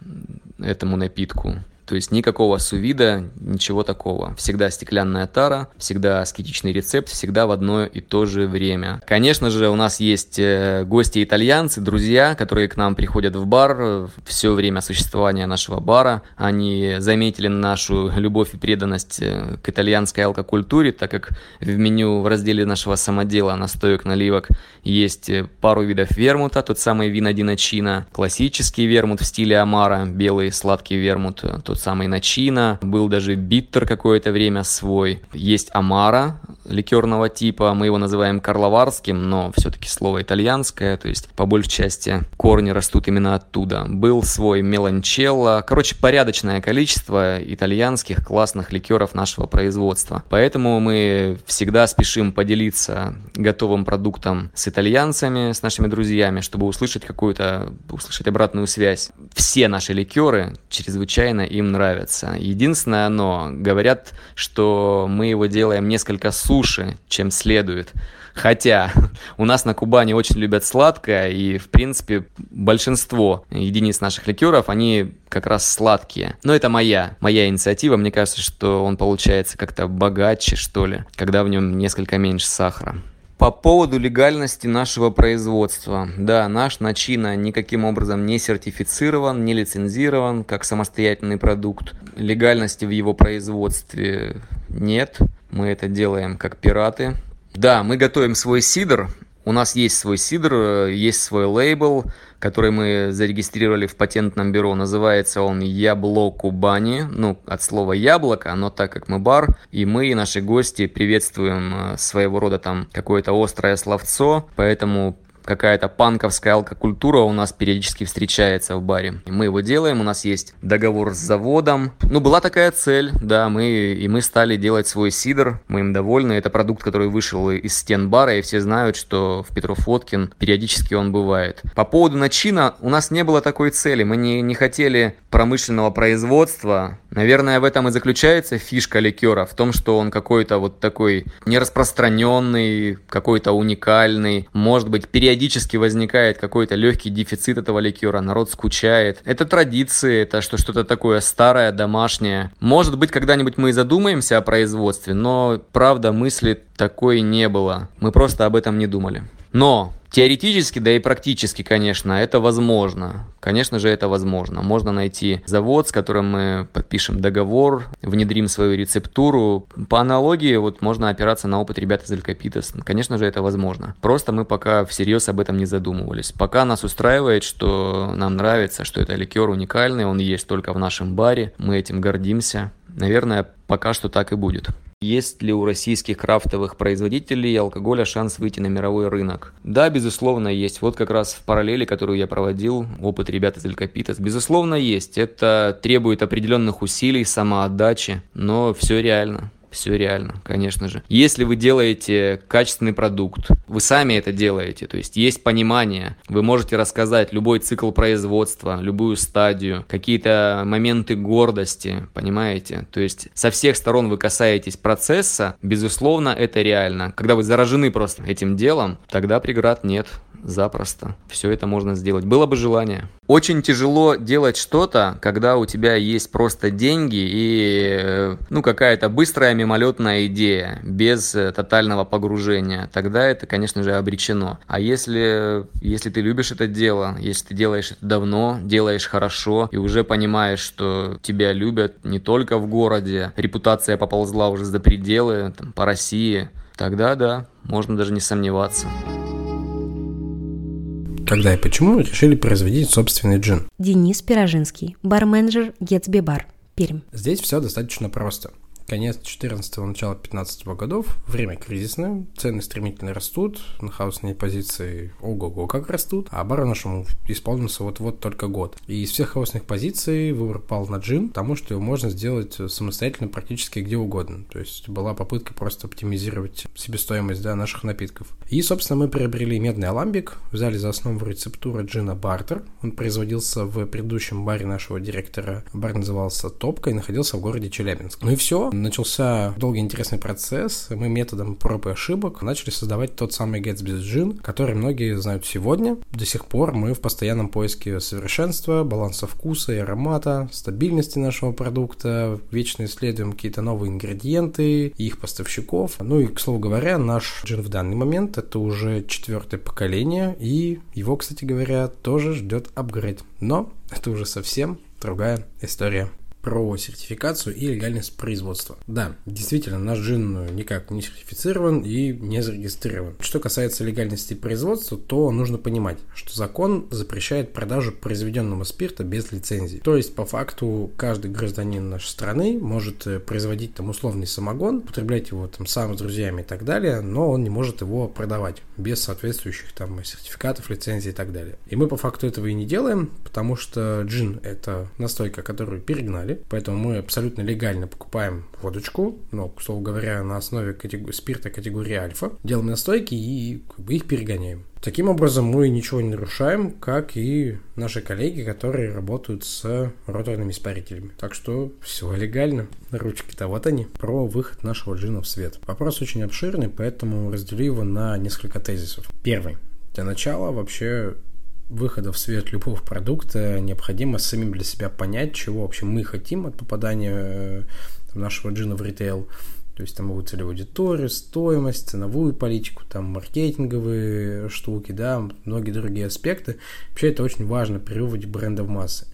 этому напитку. То есть никакого сувида, ничего такого. Всегда стеклянная тара, всегда аскетичный рецепт, всегда в одно и то же время. Конечно же, у нас есть э, гости-итальянцы, друзья, которые к нам приходят в бар все время существования нашего бара. Они заметили нашу любовь и преданность э, к итальянской алкокультуре, так как в меню в разделе нашего самодела настоек наливок есть э, пару видов вермута, тот самый вина Диночина, классический вермут в стиле Амара, белый сладкий вермут, тот тот самый Начина, был даже биттер какое-то время свой. Есть Амара ликерного типа, мы его называем карловарским, но все-таки слово итальянское, то есть по большей части корни растут именно оттуда. Был свой Меланчелло, короче, порядочное количество итальянских классных ликеров нашего производства. Поэтому мы всегда спешим поделиться готовым продуктом с итальянцами, с нашими друзьями, чтобы услышать какую-то, услышать обратную связь. Все наши ликеры чрезвычайно им нравится. Единственное оно, говорят, что мы его делаем несколько суше, чем следует. Хотя у нас на Кубани очень любят сладкое, и, в принципе, большинство единиц наших ликеров, они как раз сладкие. Но это моя, моя инициатива. Мне кажется, что он получается как-то богаче, что ли, когда в нем несколько меньше сахара. По поводу легальности нашего производства. Да, наш начина никаким образом не сертифицирован, не лицензирован как самостоятельный продукт. Легальности в его производстве нет. Мы это делаем как пираты. Да, мы готовим свой сидр. У нас есть свой сидр, есть свой лейбл который мы зарегистрировали в патентном бюро. Называется он «Ябло Кубани», ну, от слова «яблоко», но так как мы бар, и мы, и наши гости приветствуем э, своего рода там какое-то острое словцо, поэтому какая-то панковская алкокультура у нас периодически встречается в баре. Мы его делаем, у нас есть договор с заводом. Ну, была такая цель, да, мы, и мы стали делать свой сидр, мы им довольны. Это продукт, который вышел из стен бара, и все знают, что в Петров Водкин периодически он бывает. По поводу начина, у нас не было такой цели, мы не, не хотели промышленного производства. Наверное, в этом и заключается фишка ликера, в том, что он какой-то вот такой нераспространенный, какой-то уникальный, может быть, периодически периодически возникает какой-то легкий дефицит этого ликера, народ скучает. Это традиции, это что что-то такое старое, домашнее. Может быть, когда-нибудь мы и задумаемся о производстве, но правда мысли такой не было. Мы просто об этом не думали. Но Теоретически, да и практически, конечно, это возможно. Конечно же, это возможно. Можно найти завод, с которым мы подпишем договор, внедрим свою рецептуру. По аналогии, вот можно опираться на опыт ребят из Элькапитас. Конечно же, это возможно. Просто мы пока всерьез об этом не задумывались. Пока нас устраивает, что нам нравится, что это ликер уникальный, он есть только в нашем баре, мы этим гордимся. Наверное, пока что так и будет. Есть ли у российских крафтовых производителей алкоголя шанс выйти на мировой рынок? Да, безусловно, есть. Вот как раз в параллели, которую я проводил, опыт ребят из Элькапитас. Безусловно, есть. Это требует определенных усилий, самоотдачи, но все реально. Все реально, конечно же. Если вы делаете качественный продукт, вы сами это делаете, то есть есть понимание, вы можете рассказать любой цикл производства, любую стадию, какие-то моменты гордости, понимаете? То есть со всех сторон вы касаетесь процесса, безусловно, это реально. Когда вы заражены просто этим делом, тогда преград нет запросто. Все это можно сделать. Было бы желание. Очень тяжело делать что-то, когда у тебя есть просто деньги и э, ну, какая-то быстрая мимолетная идея, без э, тотального погружения. Тогда это, конечно же, обречено. А если, если ты любишь это дело, если ты делаешь это давно, делаешь хорошо и уже понимаешь, что тебя любят не только в городе, репутация поползла уже за пределы, там, по России, тогда да, можно даже не сомневаться. Когда и почему решили производить собственный джин? Денис Пирожинский, барменджер Гетсби Бар, Пермь. Здесь все достаточно просто конец 14-го, начало 15 -го годов, время кризисное, цены стремительно растут, на хаусные позиции ого-го как растут, а бару нашему исполнился вот-вот только год. И из всех хаусных позиций выбор пал на джин, потому что его можно сделать самостоятельно практически где угодно. То есть была попытка просто оптимизировать себестоимость да, наших напитков. И, собственно, мы приобрели медный аламбик, взяли за основу рецептуру джина Бартер. Он производился в предыдущем баре нашего директора. Бар назывался Топка и находился в городе Челябинск. Ну и все начался долгий интересный процесс. Мы методом проб и ошибок начали создавать тот самый Gatsby's Gin, который многие знают сегодня. До сих пор мы в постоянном поиске совершенства, баланса вкуса и аромата, стабильности нашего продукта, вечно исследуем какие-то новые ингредиенты, их поставщиков. Ну и, к слову говоря, наш джин в данный момент это уже четвертое поколение, и его, кстати говоря, тоже ждет апгрейд. Но это уже совсем другая история про сертификацию и легальность производства. Да, действительно, наш джин никак не сертифицирован и не зарегистрирован. Что касается легальности производства, то нужно понимать, что закон запрещает продажу произведенного спирта без лицензии. То есть, по факту, каждый гражданин нашей страны может э, производить там условный самогон, потреблять его там сам с друзьями и так далее, но он не может его продавать без соответствующих там сертификатов, лицензий и так далее. И мы по факту этого и не делаем, потому что джин это настойка, которую перегнали, поэтому мы абсолютно легально покупаем водочку, но, к слову говоря, на основе категор... спирта категории альфа, делаем настойки и как бы их перегоняем. Таким образом, мы ничего не нарушаем, как и наши коллеги, которые работают с роторными испарителями. Так что все легально. Ручки-то вот они. Про выход нашего джина в свет. Вопрос очень обширный, поэтому разделю его на несколько тезисов. Первый. Для начала вообще выхода в свет любого продукта необходимо самим для себя понять, чего вообще мы хотим от попадания э, там, нашего джина в ритейл. То есть там его целевую аудиторию, стоимость, ценовую политику, там маркетинговые штуки, да, многие другие аспекты. Вообще это очень важно при выводе бренда в массы.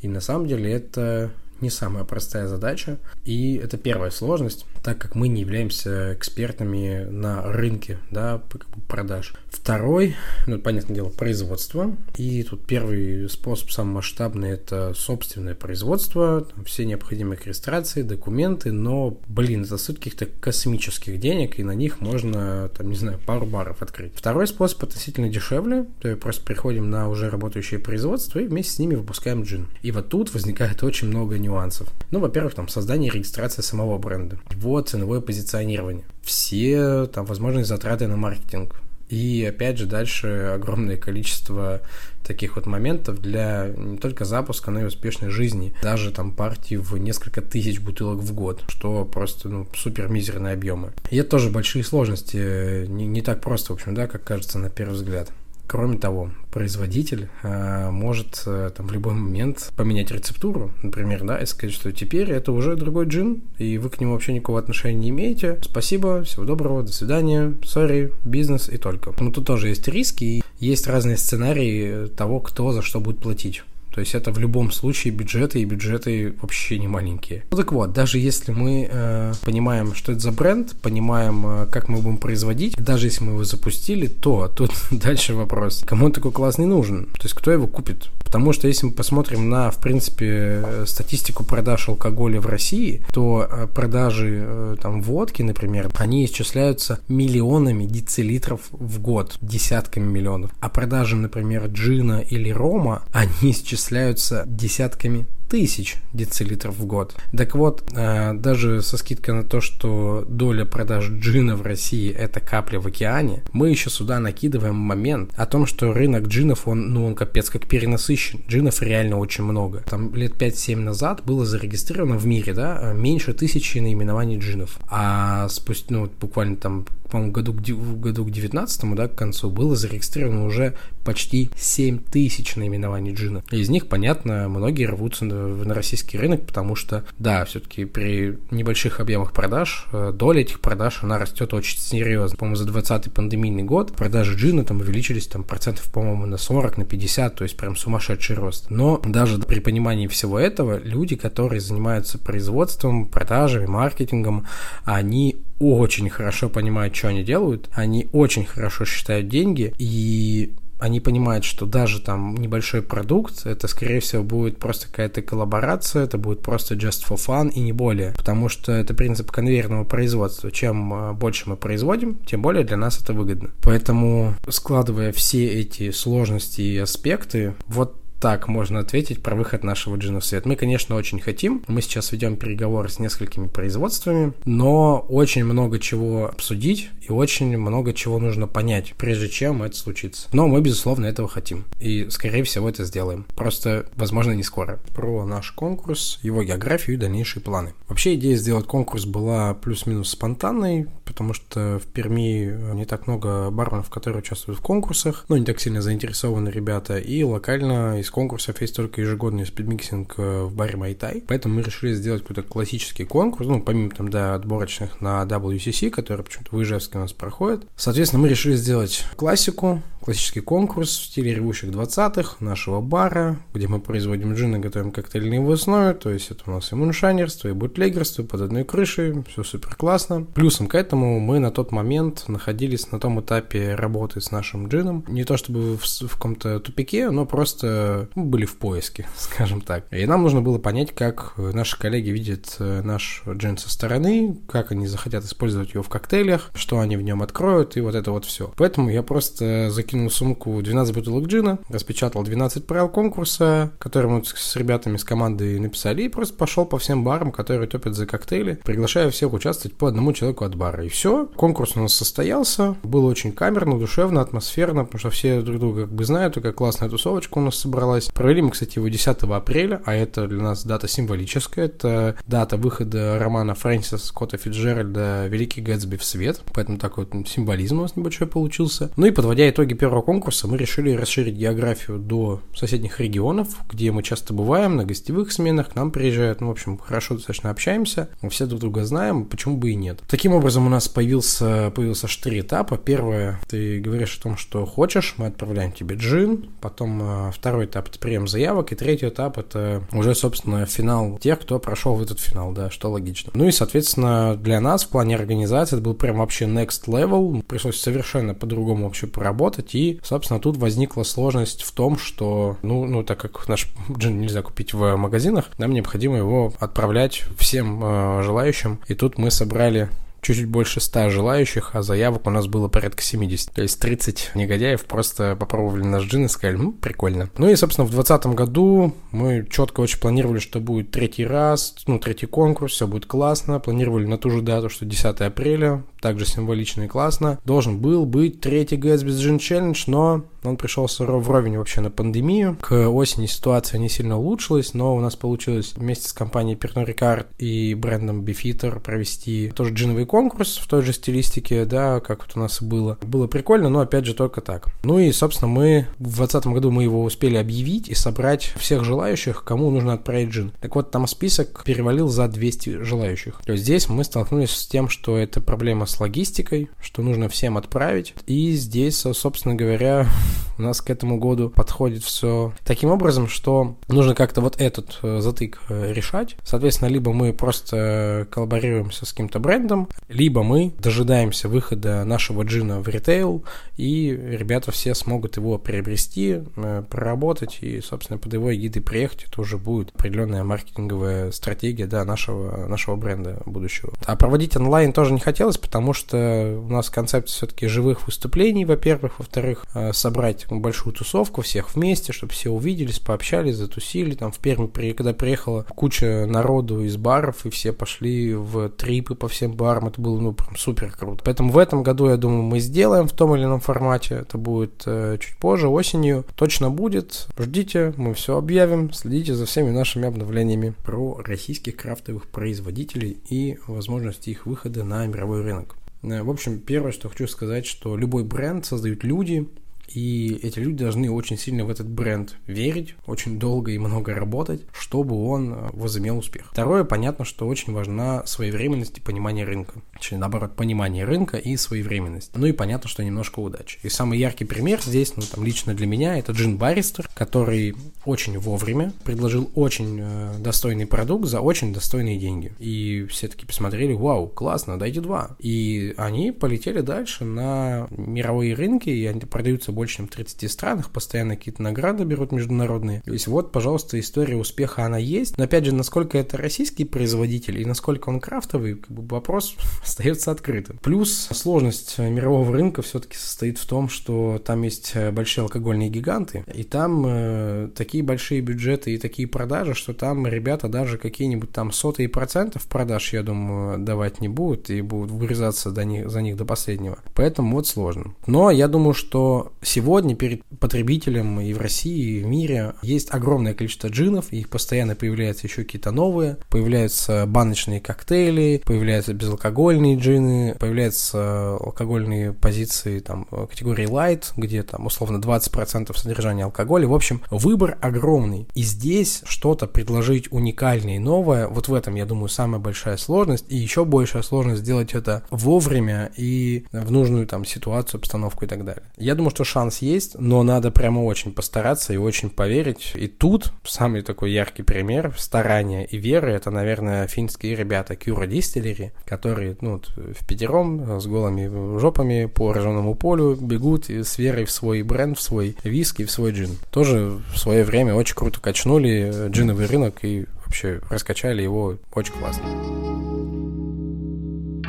И на самом деле это не самая простая задача. И это первая сложность, так как мы не являемся экспертами на рынке да, продаж. Второй, ну, понятное дело, производство. И тут первый способ, самый масштабный, это собственное производство. Там все необходимые регистрации, документы, но, блин, это стоит каких-то космических денег, и на них можно, там, не знаю, пару баров открыть. Второй способ относительно дешевле. То есть просто приходим на уже работающее производство и вместе с ними выпускаем джин. И вот тут возникает очень много нюансов. Ну, во-первых, там создание и регистрация самого бренда, его ценовое позиционирование, все там возможные затраты на маркетинг. И опять же дальше огромное количество таких вот моментов для не только запуска, но и успешной жизни. Даже там партии в несколько тысяч бутылок в год, что просто ну, супер мизерные объемы. И это тоже большие сложности, не, не так просто, в общем, да, как кажется на первый взгляд. Кроме того, производитель э, может э, там в любой момент поменять рецептуру, например, да, и сказать, что теперь это уже другой джин, и вы к нему вообще никакого отношения не имеете. Спасибо, всего доброго, до свидания, сори, бизнес и только. Но тут тоже есть риски, и есть разные сценарии того, кто за что будет платить. То есть это в любом случае бюджеты, и бюджеты вообще не маленькие. Ну так вот, даже если мы э, понимаем, что это за бренд, понимаем, э, как мы будем производить, даже если мы его запустили, то тут дальше вопрос, кому такой класс не нужен? То есть кто его купит? Потому что если мы посмотрим на, в принципе, статистику продаж алкоголя в России, то э, продажи э, там водки, например, они исчисляются миллионами децилитров в год, десятками миллионов. А продажи, например, джина или рома, они исчисляются исчисляются десятками тысяч децилитров в год. Так вот, э, даже со скидкой на то, что доля продаж джина в России это капля в океане, мы еще сюда накидываем момент о том, что рынок джинов, он, ну, он капец как перенасыщен. Джинов реально очень много. Там лет 5-7 назад было зарегистрировано в мире, да, меньше тысячи наименований джинов. А спустя, ну, буквально там по-моему, году, в году к 19 да, к концу было зарегистрировано уже почти 7 тысяч наименований джина. Из них, понятно, многие рвутся на, российский рынок, потому что, да, все-таки при небольших объемах продаж э, доля этих продаж, она растет очень серьезно. По-моему, за 20 пандемийный год продажи джина там увеличились там процентов, по-моему, на 40, на 50, то есть прям сумасшедший рост. Но даже при понимании всего этого, люди, которые занимаются производством, продажами, маркетингом, они очень хорошо понимают, что они делают, они очень хорошо считают деньги, и они понимают, что даже там небольшой продукт, это, скорее всего, будет просто какая-то коллаборация, это будет просто just for fun и не более. Потому что это принцип конвейерного производства. Чем э, больше мы производим, тем более для нас это выгодно. Поэтому, складывая все эти сложности и аспекты, вот так можно ответить про выход нашего джина в свет. Мы, конечно, очень хотим. Мы сейчас ведем переговоры с несколькими производствами, но очень много чего обсудить и очень много чего нужно понять, прежде чем это случится. Но мы, безусловно, этого хотим. И, скорее всего, это сделаем. Просто, возможно, не скоро. Про наш конкурс, его географию и дальнейшие планы. Вообще, идея сделать конкурс была плюс-минус спонтанной, потому что в Перми не так много барменов, которые участвуют в конкурсах, но не так сильно заинтересованы ребята, и локально из конкурсов. Есть только ежегодный speed mixing э, в баре Майтай, поэтому мы решили сделать какой-то классический конкурс, ну, помимо там, да, отборочных на WCC, который почему-то в Ижевске у нас проходит. Соответственно, мы решили сделать классику, классический конкурс в стиле ревущих 20-х нашего бара, где мы производим джин и готовим коктейли на его основе, то есть это у нас и муншайнерство, и бутлегерство под одной крышей, все супер классно. Плюсом к этому мы на тот момент находились на том этапе работы с нашим джином, не то чтобы в, в каком-то тупике, но просто мы были в поиске, скажем так. И нам нужно было понять, как наши коллеги видят э, наш джин со стороны, как они захотят использовать его в коктейлях, что они в нем откроют, и вот это вот все. Поэтому я просто закинул кинул в сумку 12 бутылок джина, распечатал 12 правил конкурса, которые мы с ребятами с командой написали, и просто пошел по всем барам, которые топят за коктейли, приглашая всех участвовать по одному человеку от бара. И все, конкурс у нас состоялся, было очень камерно, душевно, атмосферно, потому что все друг друга как бы знают, какая классная тусовочка у нас собралась. Провели мы, кстати, его 10 апреля, а это для нас дата символическая, это дата выхода романа Фрэнсиса Скотта Фитджеральда «Великий Гэтсби в свет», поэтому такой вот символизм у нас небольшой получился. Ну и подводя итоги первого конкурса мы решили расширить географию до соседних регионов, где мы часто бываем на гостевых сменах, к нам приезжают, ну, в общем, хорошо достаточно общаемся, мы все друг друга знаем, почему бы и нет. Таким образом, у нас появился, появился аж три этапа. Первое, ты говоришь о том, что хочешь, мы отправляем тебе джин, потом э, второй этап – это прием заявок, и третий этап – это уже, собственно, финал тех, кто прошел в этот финал, да, что логично. Ну и, соответственно, для нас в плане организации это был прям вообще next level, пришлось совершенно по-другому вообще поработать, и, собственно, тут возникла сложность в том, что, ну, ну так как наш джин нельзя купить в магазинах, нам необходимо его отправлять всем э, желающим. И тут мы собрали чуть-чуть больше 100 желающих, а заявок у нас было порядка 70. То есть 30 негодяев просто попробовали наш джин и сказали, ну, прикольно. Ну и, собственно, в 2020 году мы четко очень планировали, что будет третий раз, ну, третий конкурс, все будет классно. Планировали на ту же дату, что 10 апреля, также символично и классно. Должен был быть третий Gatsby's Gin Challenge, но он пришелся вровень вообще на пандемию. К осени ситуация не сильно улучшилась, но у нас получилось вместе с компанией Pernod Ricard и брендом Beefeater провести тоже джиновый конкурс в той же стилистике, да, как вот у нас и было. Было прикольно, но опять же только так. Ну и, собственно, мы в 2020 году мы его успели объявить и собрать всех желающих, кому нужно отправить джин. Так вот, там список перевалил за 200 желающих. То есть здесь мы столкнулись с тем, что это проблема с логистикой, что нужно всем отправить. И здесь, собственно говоря, у нас к этому году подходит все таким образом, что нужно как-то вот этот э, затык э, решать. Соответственно, либо мы просто коллаборируемся с каким-то брендом, либо мы дожидаемся выхода нашего джина в ритейл, и ребята все смогут его приобрести, э, проработать, и, собственно, под его эгидой приехать. Это уже будет определенная маркетинговая стратегия да, нашего, нашего бренда будущего. А проводить онлайн тоже не хотелось, потому что у нас концепция все-таки живых выступлений, во-первых, во-вторых, собрать собрать большую тусовку всех вместе, чтобы все увиделись, пообщались, затусили. Там в Перми, когда приехала куча народу из баров, и все пошли в трипы по всем барам, это было, ну, прям супер круто. Поэтому в этом году, я думаю, мы сделаем в том или ином формате. Это будет э, чуть позже, осенью. Точно будет. Ждите, мы все объявим. Следите за всеми нашими обновлениями про российских крафтовых производителей и возможности их выхода на мировой рынок. Э, в общем, первое, что хочу сказать, что любой бренд создают люди, и эти люди должны очень сильно в этот бренд верить, очень долго и много работать, чтобы он э, возымел успех. Второе, понятно, что очень важна своевременность и понимание рынка. Точнее, наоборот, понимание рынка и своевременность. Ну и понятно, что немножко удачи. И самый яркий пример здесь, ну там лично для меня, это Джин Баристер, который очень вовремя предложил очень э, достойный продукт за очень достойные деньги. И все таки посмотрели, вау, классно, дайте два. И они полетели дальше на мировые рынки, и они продаются больше, чем в 30 странах, постоянно какие-то награды берут международные. То есть вот, пожалуйста, история успеха, она есть. Но опять же, насколько это российский производитель и насколько он крафтовый, как бы вопрос остается открытым. Плюс сложность мирового рынка все-таки состоит в том, что там есть большие алкогольные гиганты, и там э, такие большие бюджеты и такие продажи, что там ребята даже какие-нибудь там сотые процентов продаж, я думаю, давать не будут и будут вырезаться до них, за них до последнего. Поэтому вот сложно. Но я думаю, что Сегодня перед потребителем и в России, и в мире есть огромное количество джинов, их постоянно появляются еще какие-то новые, появляются баночные коктейли, появляются безалкогольные джины, появляются алкогольные позиции там категории light, где там условно 20% содержания алкоголя. В общем, выбор огромный. И здесь что-то предложить уникальное и новое, вот в этом, я думаю, самая большая сложность. И еще большая сложность сделать это вовремя и в нужную там ситуацию, обстановку и так далее. Я думаю, что шанс есть, но надо прямо очень постараться и очень поверить. И тут самый такой яркий пример старания и веры, это, наверное, финские ребята Cura Distillery, которые, ну, в пятером с голыми жопами по ржаному полю бегут с верой в свой бренд, в свой виски, в свой джин. Тоже в свое время очень круто качнули джиновый рынок и вообще раскачали его очень классно.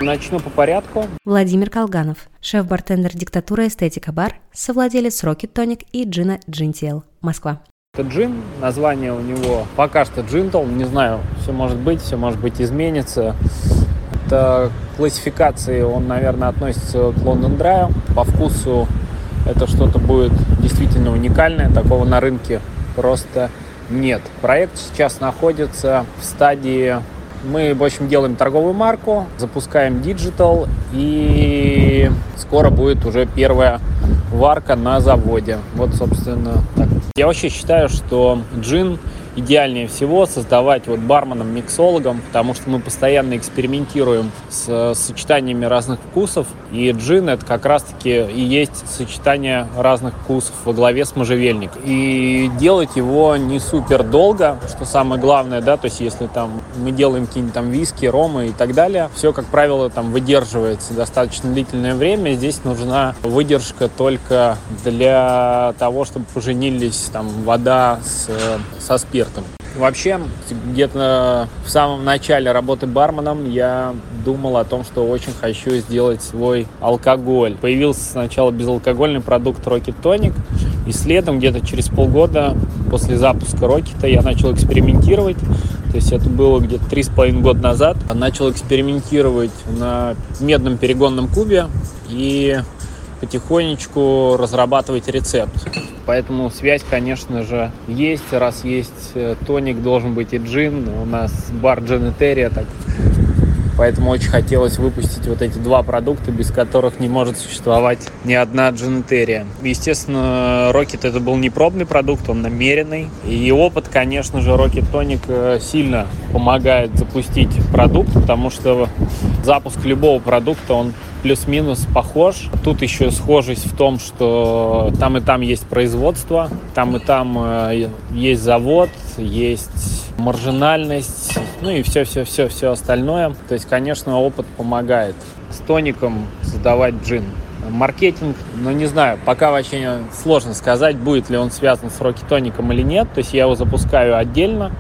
Начну по порядку. Владимир Колганов, шеф-бартендер «Диктатура Эстетика Бар», совладелец Rocket Tonic и Джина Джинтиэл, Москва. Это джин, название у него пока что джинтл, не знаю, все может быть, все может быть изменится. Это классификации он, наверное, относится к London Dry. По вкусу это что-то будет действительно уникальное, такого на рынке просто нет. Проект сейчас находится в стадии мы, в общем, делаем торговую марку, запускаем digital, и скоро будет уже первая варка на заводе. Вот, собственно, так. Я вообще считаю, что джин идеальнее всего создавать вот барменом, миксологом, потому что мы постоянно экспериментируем с сочетаниями разных вкусов, и джин это как раз-таки и есть сочетание разных вкусов во главе с можжевельником. И делать его не супер долго, что самое главное, да, то есть если там мы делаем какие-нибудь там виски, ромы и так далее, все, как правило, там выдерживается достаточно длительное время. Здесь нужна выдержка только для того, чтобы поженились там вода с, со спиртом спиртом. Вообще, где-то в самом начале работы барменом я думал о том, что очень хочу сделать свой алкоголь. Появился сначала безалкогольный продукт Rocket Tonic, и следом где-то через полгода после запуска Рокета я начал экспериментировать, То есть это было где-то три с половиной года назад. Начал экспериментировать на медном перегонном кубе и потихонечку разрабатывать рецепт. Поэтому связь, конечно же, есть. Раз есть э, тоник, должен быть и джин. У нас бар Джин Этерия, так Поэтому очень хотелось выпустить вот эти два продукта, без которых не может существовать ни одна джинетерия. Естественно, Rocket это был не пробный продукт, он намеренный. И опыт, конечно же, Rocket Tonic э, сильно помогает запустить продукт, потому что запуск любого продукта, он плюс-минус похож. Тут еще схожесть в том, что там и там есть производство, там и там э, есть завод, есть маржинальность, ну и все-все-все-все остальное. То есть, конечно, опыт помогает с тоником создавать джин. Маркетинг, ну не знаю, пока вообще сложно сказать, будет ли он связан с рокетоником или нет. То есть я его запускаю отдельно,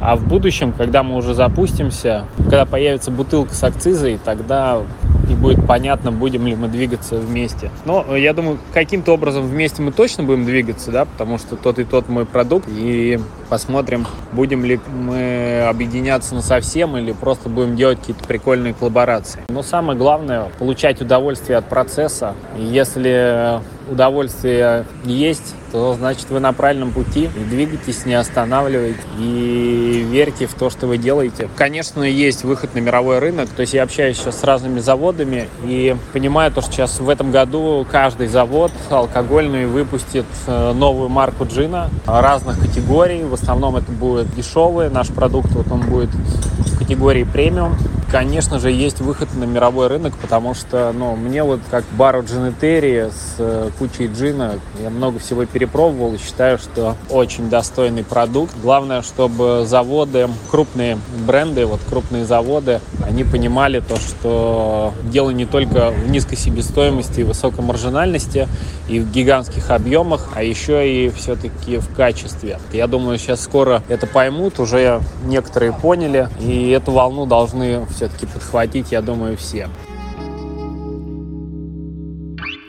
а в будущем, когда мы уже запустимся, когда появится бутылка с акцизой, тогда и будет понятно, будем ли мы двигаться вместе. Но я думаю, каким-то образом вместе мы точно будем двигаться, да, потому что тот и тот мой продукт, и посмотрим, будем ли мы объединяться на совсем или просто будем делать какие-то прикольные коллаборации. Но самое главное – получать удовольствие от процесса. Если удовольствие есть, то значит вы на правильном пути. Двигайтесь, не останавливайтесь и верьте в то, что вы делаете. Конечно, есть выход на мировой рынок. То есть я общаюсь сейчас с разными заводами и понимаю то, что сейчас в этом году каждый завод алкогольный выпустит э, новую марку джина разных категорий. В основном это будет дешевый наш продукт, вот он будет в категории премиум конечно же, есть выход на мировой рынок, потому что, ну, мне вот как бару джинетери с э, кучей джина, я много всего перепробовал и считаю, что очень достойный продукт. Главное, чтобы заводы, крупные бренды, вот крупные заводы, они понимали то, что дело не только в низкой себестоимости и высокой маржинальности и в гигантских объемах, а еще и все-таки в качестве. Я думаю, сейчас скоро это поймут, уже некоторые поняли, и эту волну должны все все-таки подхватить, я думаю, все.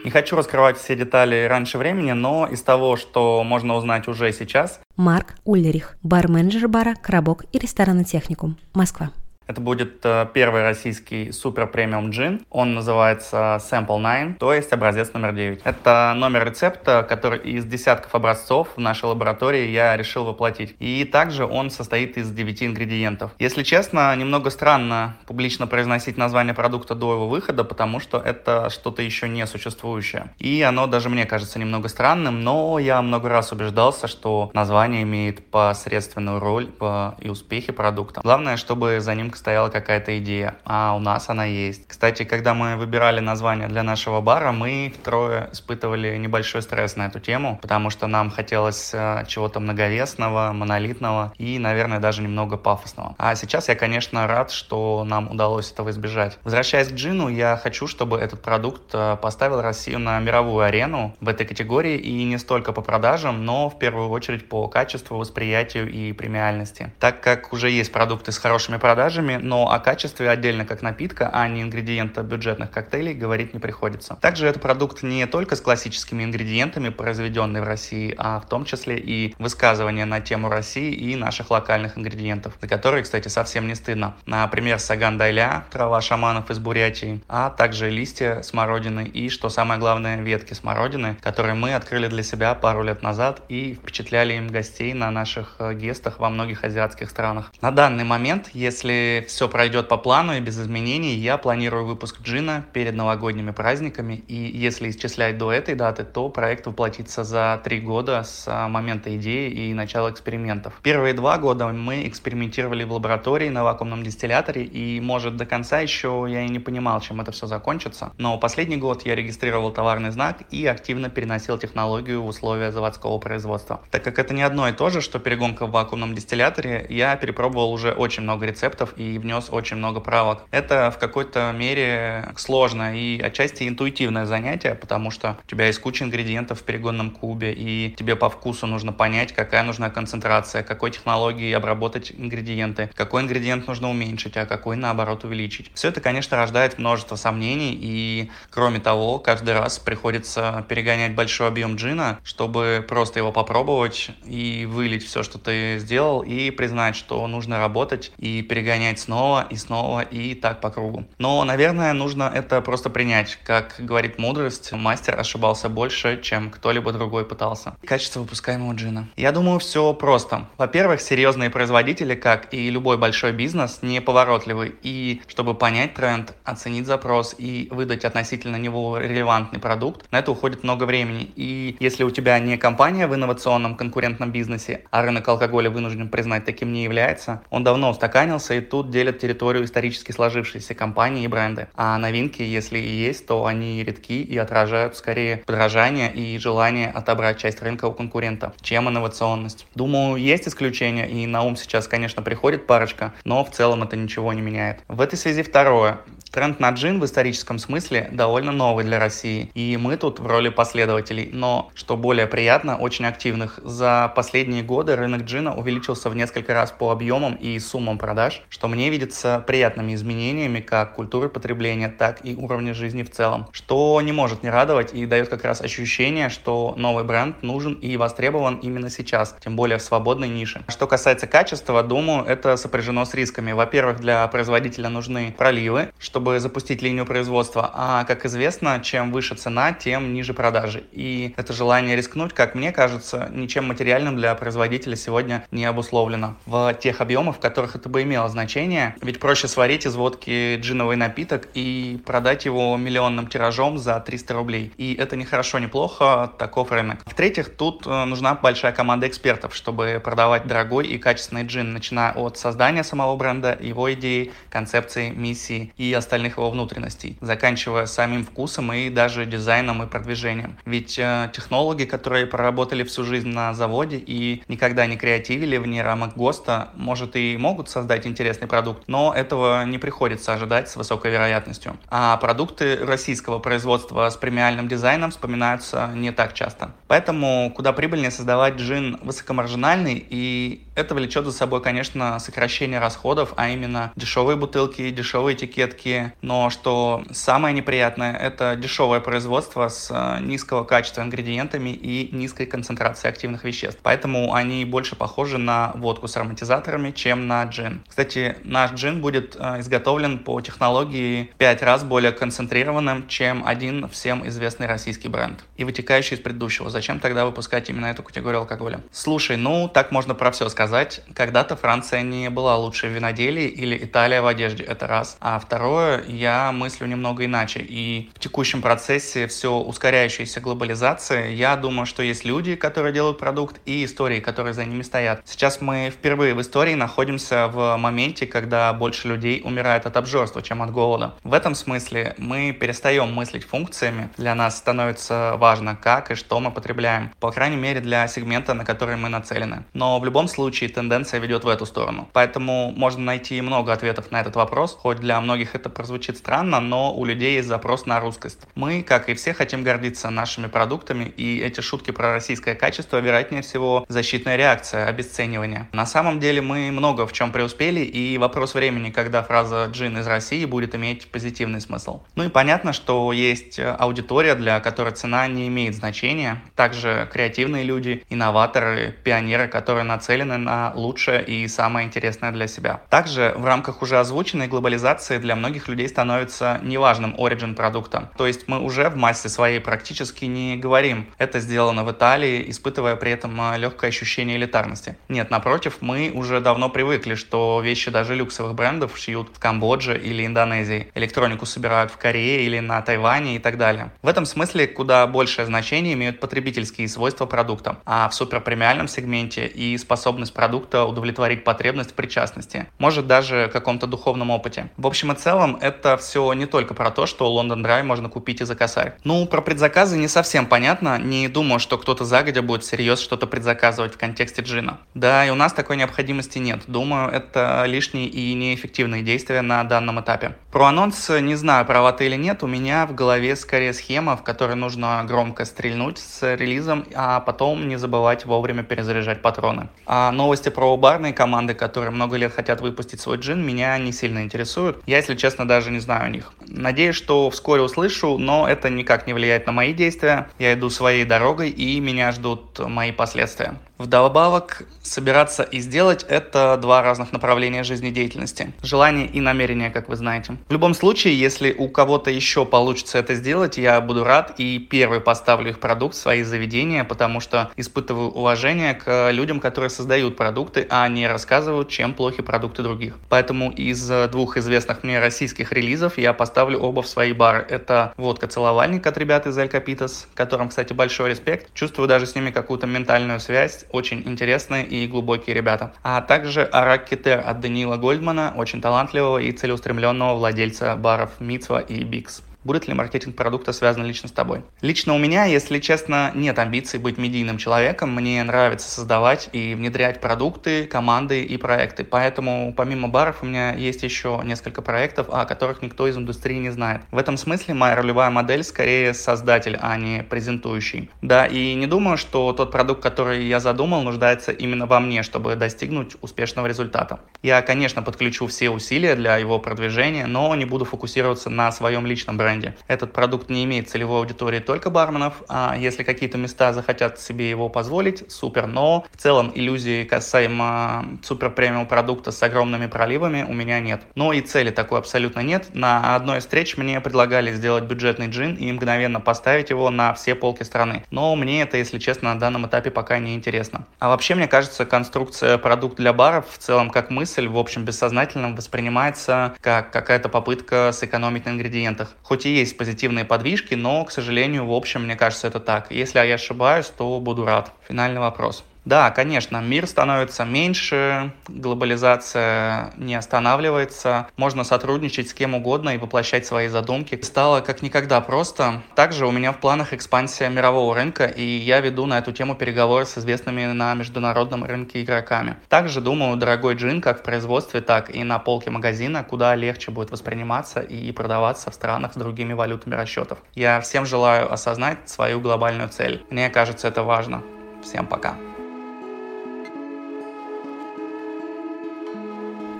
Не хочу раскрывать все детали раньше времени, но из того, что можно узнать уже сейчас. Марк Ульрих, бар-менеджер бара «Коробок» и ресторана «Техникум», Москва. Это будет э, первый российский супер премиум джин. Он называется Sample 9, то есть образец номер 9. Это номер рецепта, который из десятков образцов в нашей лаборатории я решил воплотить. И также он состоит из 9 ингредиентов. Если честно, немного странно публично произносить название продукта до его выхода, потому что это что-то еще не существующее. И оно даже мне кажется немного странным, но я много раз убеждался, что название имеет посредственную роль и успехи продукта. Главное, чтобы за ним стояла какая-то идея, а у нас она есть. Кстати, когда мы выбирали название для нашего бара, мы трое испытывали небольшой стресс на эту тему, потому что нам хотелось э, чего-то многовесного, монолитного и, наверное, даже немного пафосного. А сейчас я, конечно, рад, что нам удалось этого избежать. Возвращаясь к джину, я хочу, чтобы этот продукт э, поставил Россию на мировую арену в этой категории и не столько по продажам, но в первую очередь по качеству, восприятию и премиальности. Так как уже есть продукты с хорошими продажами, продуктами, но о качестве отдельно как напитка, а не ингредиента бюджетных коктейлей говорить не приходится. Также это продукт не только с классическими ингредиентами, произведенный в России, а в том числе и высказывания на тему России и наших локальных ингредиентов, за которые, кстати, совсем не стыдно. Например, саган дайля, трава шаманов из Бурятии, а также листья смородины и, что самое главное, ветки смородины, которые мы открыли для себя пару лет назад и впечатляли им гостей на наших э, гестах во многих азиатских странах. На данный момент, если все пройдет по плану и без изменений, я планирую выпуск джина перед новогодними праздниками. И если исчислять до этой даты, то проект воплотится за три года с а, момента идеи и начала экспериментов. Первые два года мы экспериментировали в лаборатории на вакуумном дистилляторе, и, может, до конца еще я и не понимал, чем это все закончится. Но последний год я регистрировал товарный знак и активно переносил технологию в условия заводского производства. Так как это не одно и то же, что перегонка в вакуумном дистилляторе, я перепробовал уже очень много рецептов и и внес очень много правок. Это в какой-то мере сложное и отчасти интуитивное занятие, потому что у тебя есть куча ингредиентов в перегонном кубе, и тебе по вкусу нужно понять, какая нужна концентрация, какой технологией обработать ингредиенты, какой ингредиент нужно уменьшить, а какой наоборот увеличить. Все это, конечно, рождает множество сомнений, и кроме того, каждый раз приходится перегонять большой объем джина, чтобы просто его попробовать и вылить все, что ты сделал, и признать, что нужно работать и перегонять снова и снова и так по кругу. Но, наверное, нужно это просто принять. Как говорит мудрость, мастер ошибался больше, чем кто-либо другой пытался. Качество выпускаемого джина. Я думаю, все просто. Во-первых, серьезные производители, как и любой большой бизнес, неповоротливы. И чтобы понять тренд, оценить запрос и выдать относительно него релевантный продукт, на это уходит много времени. И если у тебя не компания в инновационном конкурентном бизнесе, а рынок алкоголя вынужден признать таким не является, он давно устаканился и тут делят территорию исторически сложившейся компании и бренды. А новинки, если и есть, то они редки и отражают скорее подражание и желание отобрать часть рынка у конкурента, чем инновационность. Думаю, есть исключения, и на ум сейчас, конечно, приходит парочка, но в целом это ничего не меняет. В этой связи второе. Тренд на джин в историческом смысле довольно новый для России, и мы тут в роли последователей, но, что более приятно, очень активных. За последние годы рынок джина увеличился в несколько раз по объемам и суммам продаж, что мне видится приятными изменениями как культуры потребления, так и уровня жизни в целом, что не может не радовать и дает как раз ощущение, что новый бренд нужен и востребован именно сейчас, тем более в свободной нише. Что касается качества, думаю, это сопряжено с рисками. Во-первых, для производителя нужны проливы, чтобы чтобы запустить линию производства. А, как известно, чем выше цена, тем ниже продажи. И это желание рискнуть, как мне кажется, ничем материальным для производителя сегодня не обусловлено. В тех объемах, в которых это бы имело значение, ведь проще сварить из водки джиновый напиток и продать его миллионным тиражом за 300 рублей. И это не хорошо, не плохо, таков рынок. В-третьих, тут э, нужна большая команда экспертов, чтобы продавать дорогой и качественный джин, начиная от создания самого бренда, его идеи, концепции, миссии и остальных остальных его внутренностей, заканчивая самим вкусом и даже дизайном и продвижением. Ведь э, технологи, которые проработали всю жизнь на заводе и никогда не креативили вне рамок ГОСТа, может и могут создать интересный продукт, но этого не приходится ожидать с высокой вероятностью. А продукты российского производства с премиальным дизайном вспоминаются не так часто. Поэтому куда прибыльнее создавать джин высокомаржинальный, и это влечет за собой, конечно, сокращение расходов, а именно дешевые бутылки, дешевые этикетки, но что самое неприятное, это дешевое производство с э, низкого качества ингредиентами и низкой концентрацией активных веществ. Поэтому они больше похожи на водку с ароматизаторами, чем на джин. Кстати, наш джин будет э, изготовлен по технологии 5 раз более концентрированным, чем один всем известный российский бренд. И вытекающий из предыдущего. Зачем тогда выпускать именно эту категорию алкоголя? Слушай, ну так можно про все сказать. Когда-то Франция не была лучшей в виноделии или Италия в одежде. Это раз. А второе, я мыслю немного иначе. И в текущем процессе все ускоряющейся глобализации, я думаю, что есть люди, которые делают продукт, и истории, которые за ними стоят. Сейчас мы впервые в истории находимся в моменте, когда больше людей умирает от обжорства, чем от голода. В этом смысле мы перестаем мыслить функциями. Для нас становится важно, как и что мы потребляем. По крайней мере, для сегмента, на который мы нацелены. Но в любом случае тенденция ведет в эту сторону. Поэтому можно найти много ответов на этот вопрос, хоть для многих это прозвучит странно, но у людей есть запрос на русскость. Мы, как и все, хотим гордиться нашими продуктами, и эти шутки про российское качество, вероятнее всего, защитная реакция, обесценивание. На самом деле мы много в чем преуспели, и вопрос времени, когда фраза «джин из России» будет иметь позитивный смысл. Ну и понятно, что есть аудитория, для которой цена не имеет значения. Также креативные люди, инноваторы, пионеры, которые нацелены на лучшее и самое интересное для себя. Также в рамках уже озвученной глобализации для многих людей становится неважным origin продукта. То есть мы уже в массе своей практически не говорим, это сделано в Италии, испытывая при этом а, легкое ощущение элитарности. Нет, напротив, мы уже давно привыкли, что вещи даже люксовых брендов шьют в Камбодже или Индонезии, электронику собирают в Корее или на Тайване и так далее. В этом смысле куда большее значение имеют потребительские свойства продукта, а в суперпремиальном сегменте и способность продукта удовлетворить потребность в причастности, может даже каком-то духовном опыте. В общем и целом, это все не только про то, что Лондон Драй можно купить и за косарь. Ну, про предзаказы не совсем понятно, не думаю, что кто-то загодя будет всерьез что-то предзаказывать в контексте джина. Да, и у нас такой необходимости нет. Думаю, это лишние и неэффективные действия на данном этапе. Про анонс не знаю, права ты или нет, у меня в голове скорее схема, в которой нужно громко стрельнуть с релизом, а потом не забывать вовремя перезаряжать патроны. А новости про барные команды, которые много лет хотят выпустить свой джин, меня не сильно интересуют. Я, если честно, даже не знаю о них. Надеюсь, что вскоре услышу, но это никак не влияет на мои действия. Я иду своей дорогой и меня ждут мои последствия. Вдобавок, собираться и сделать – это два разных направления жизнедеятельности. Желание и намерение, как вы знаете. В любом случае, если у кого-то еще получится это сделать, я буду рад и первый поставлю их продукт в свои заведения, потому что испытываю уважение к людям, которые создают продукты, а не рассказывают, чем плохи продукты других. Поэтому из двух известных мне российских релизов я поставлю оба в свои бары. Это водка-целовальник от ребят из El Capitas, которым, кстати, большой респект. Чувствую даже с ними какую-то ментальную связь очень интересные и глубокие ребята. А также Арак Китер от Даниила Гольдмана, очень талантливого и целеустремленного владельца баров Мицва и Бикс будет ли маркетинг продукта связан лично с тобой. Лично у меня, если честно, нет амбиций быть медийным человеком. Мне нравится создавать и внедрять продукты, команды и проекты. Поэтому помимо баров у меня есть еще несколько проектов, о которых никто из индустрии не знает. В этом смысле моя ролевая модель скорее создатель, а не презентующий. Да, и не думаю, что тот продукт, который я задумал, нуждается именно во мне, чтобы достигнуть успешного результата. Я, конечно, подключу все усилия для его продвижения, но не буду фокусироваться на своем личном бренде бренде. Этот продукт не имеет целевой аудитории только барменов, а если какие-то места захотят себе его позволить, супер, но в целом иллюзии касаемо супер премиум продукта с огромными проливами у меня нет. Но и цели такой абсолютно нет. На одной из встреч мне предлагали сделать бюджетный джин и мгновенно поставить его на все полки страны. Но мне это, если честно, на данном этапе пока не интересно. А вообще, мне кажется, конструкция продукт для баров в целом как мысль, в общем, бессознательном воспринимается как какая-то попытка сэкономить на ингредиентах. Хоть и есть позитивные подвижки, но, к сожалению, в общем, мне кажется, это так. Если я ошибаюсь, то буду рад. Финальный вопрос. Да, конечно, мир становится меньше, глобализация не останавливается, можно сотрудничать с кем угодно и воплощать свои задумки. Стало как никогда просто. Также у меня в планах экспансия мирового рынка, и я веду на эту тему переговоры с известными на международном рынке игроками. Также думаю, дорогой джин как в производстве, так и на полке магазина, куда легче будет восприниматься и продаваться в странах с другими валютами расчетов. Я всем желаю осознать свою глобальную цель. Мне кажется, это важно. Всем пока.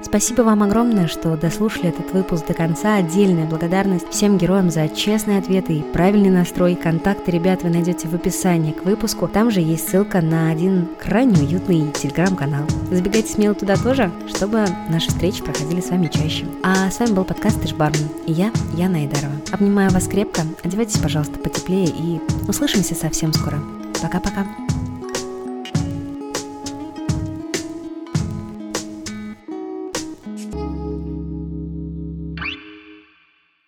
Спасибо вам огромное, что дослушали этот выпуск до конца. Отдельная благодарность всем героям за честные ответы и правильный настрой. Контакты ребят вы найдете в описании к выпуску. Там же есть ссылка на один крайне уютный телеграм-канал. Забегайте смело туда тоже, чтобы наши встречи проходили с вами чаще. А с вами был подкаст Тыш Бармен и я, Яна Айдарова. Обнимаю вас крепко, одевайтесь, пожалуйста, потеплее и услышимся совсем скоро. Пока-пока.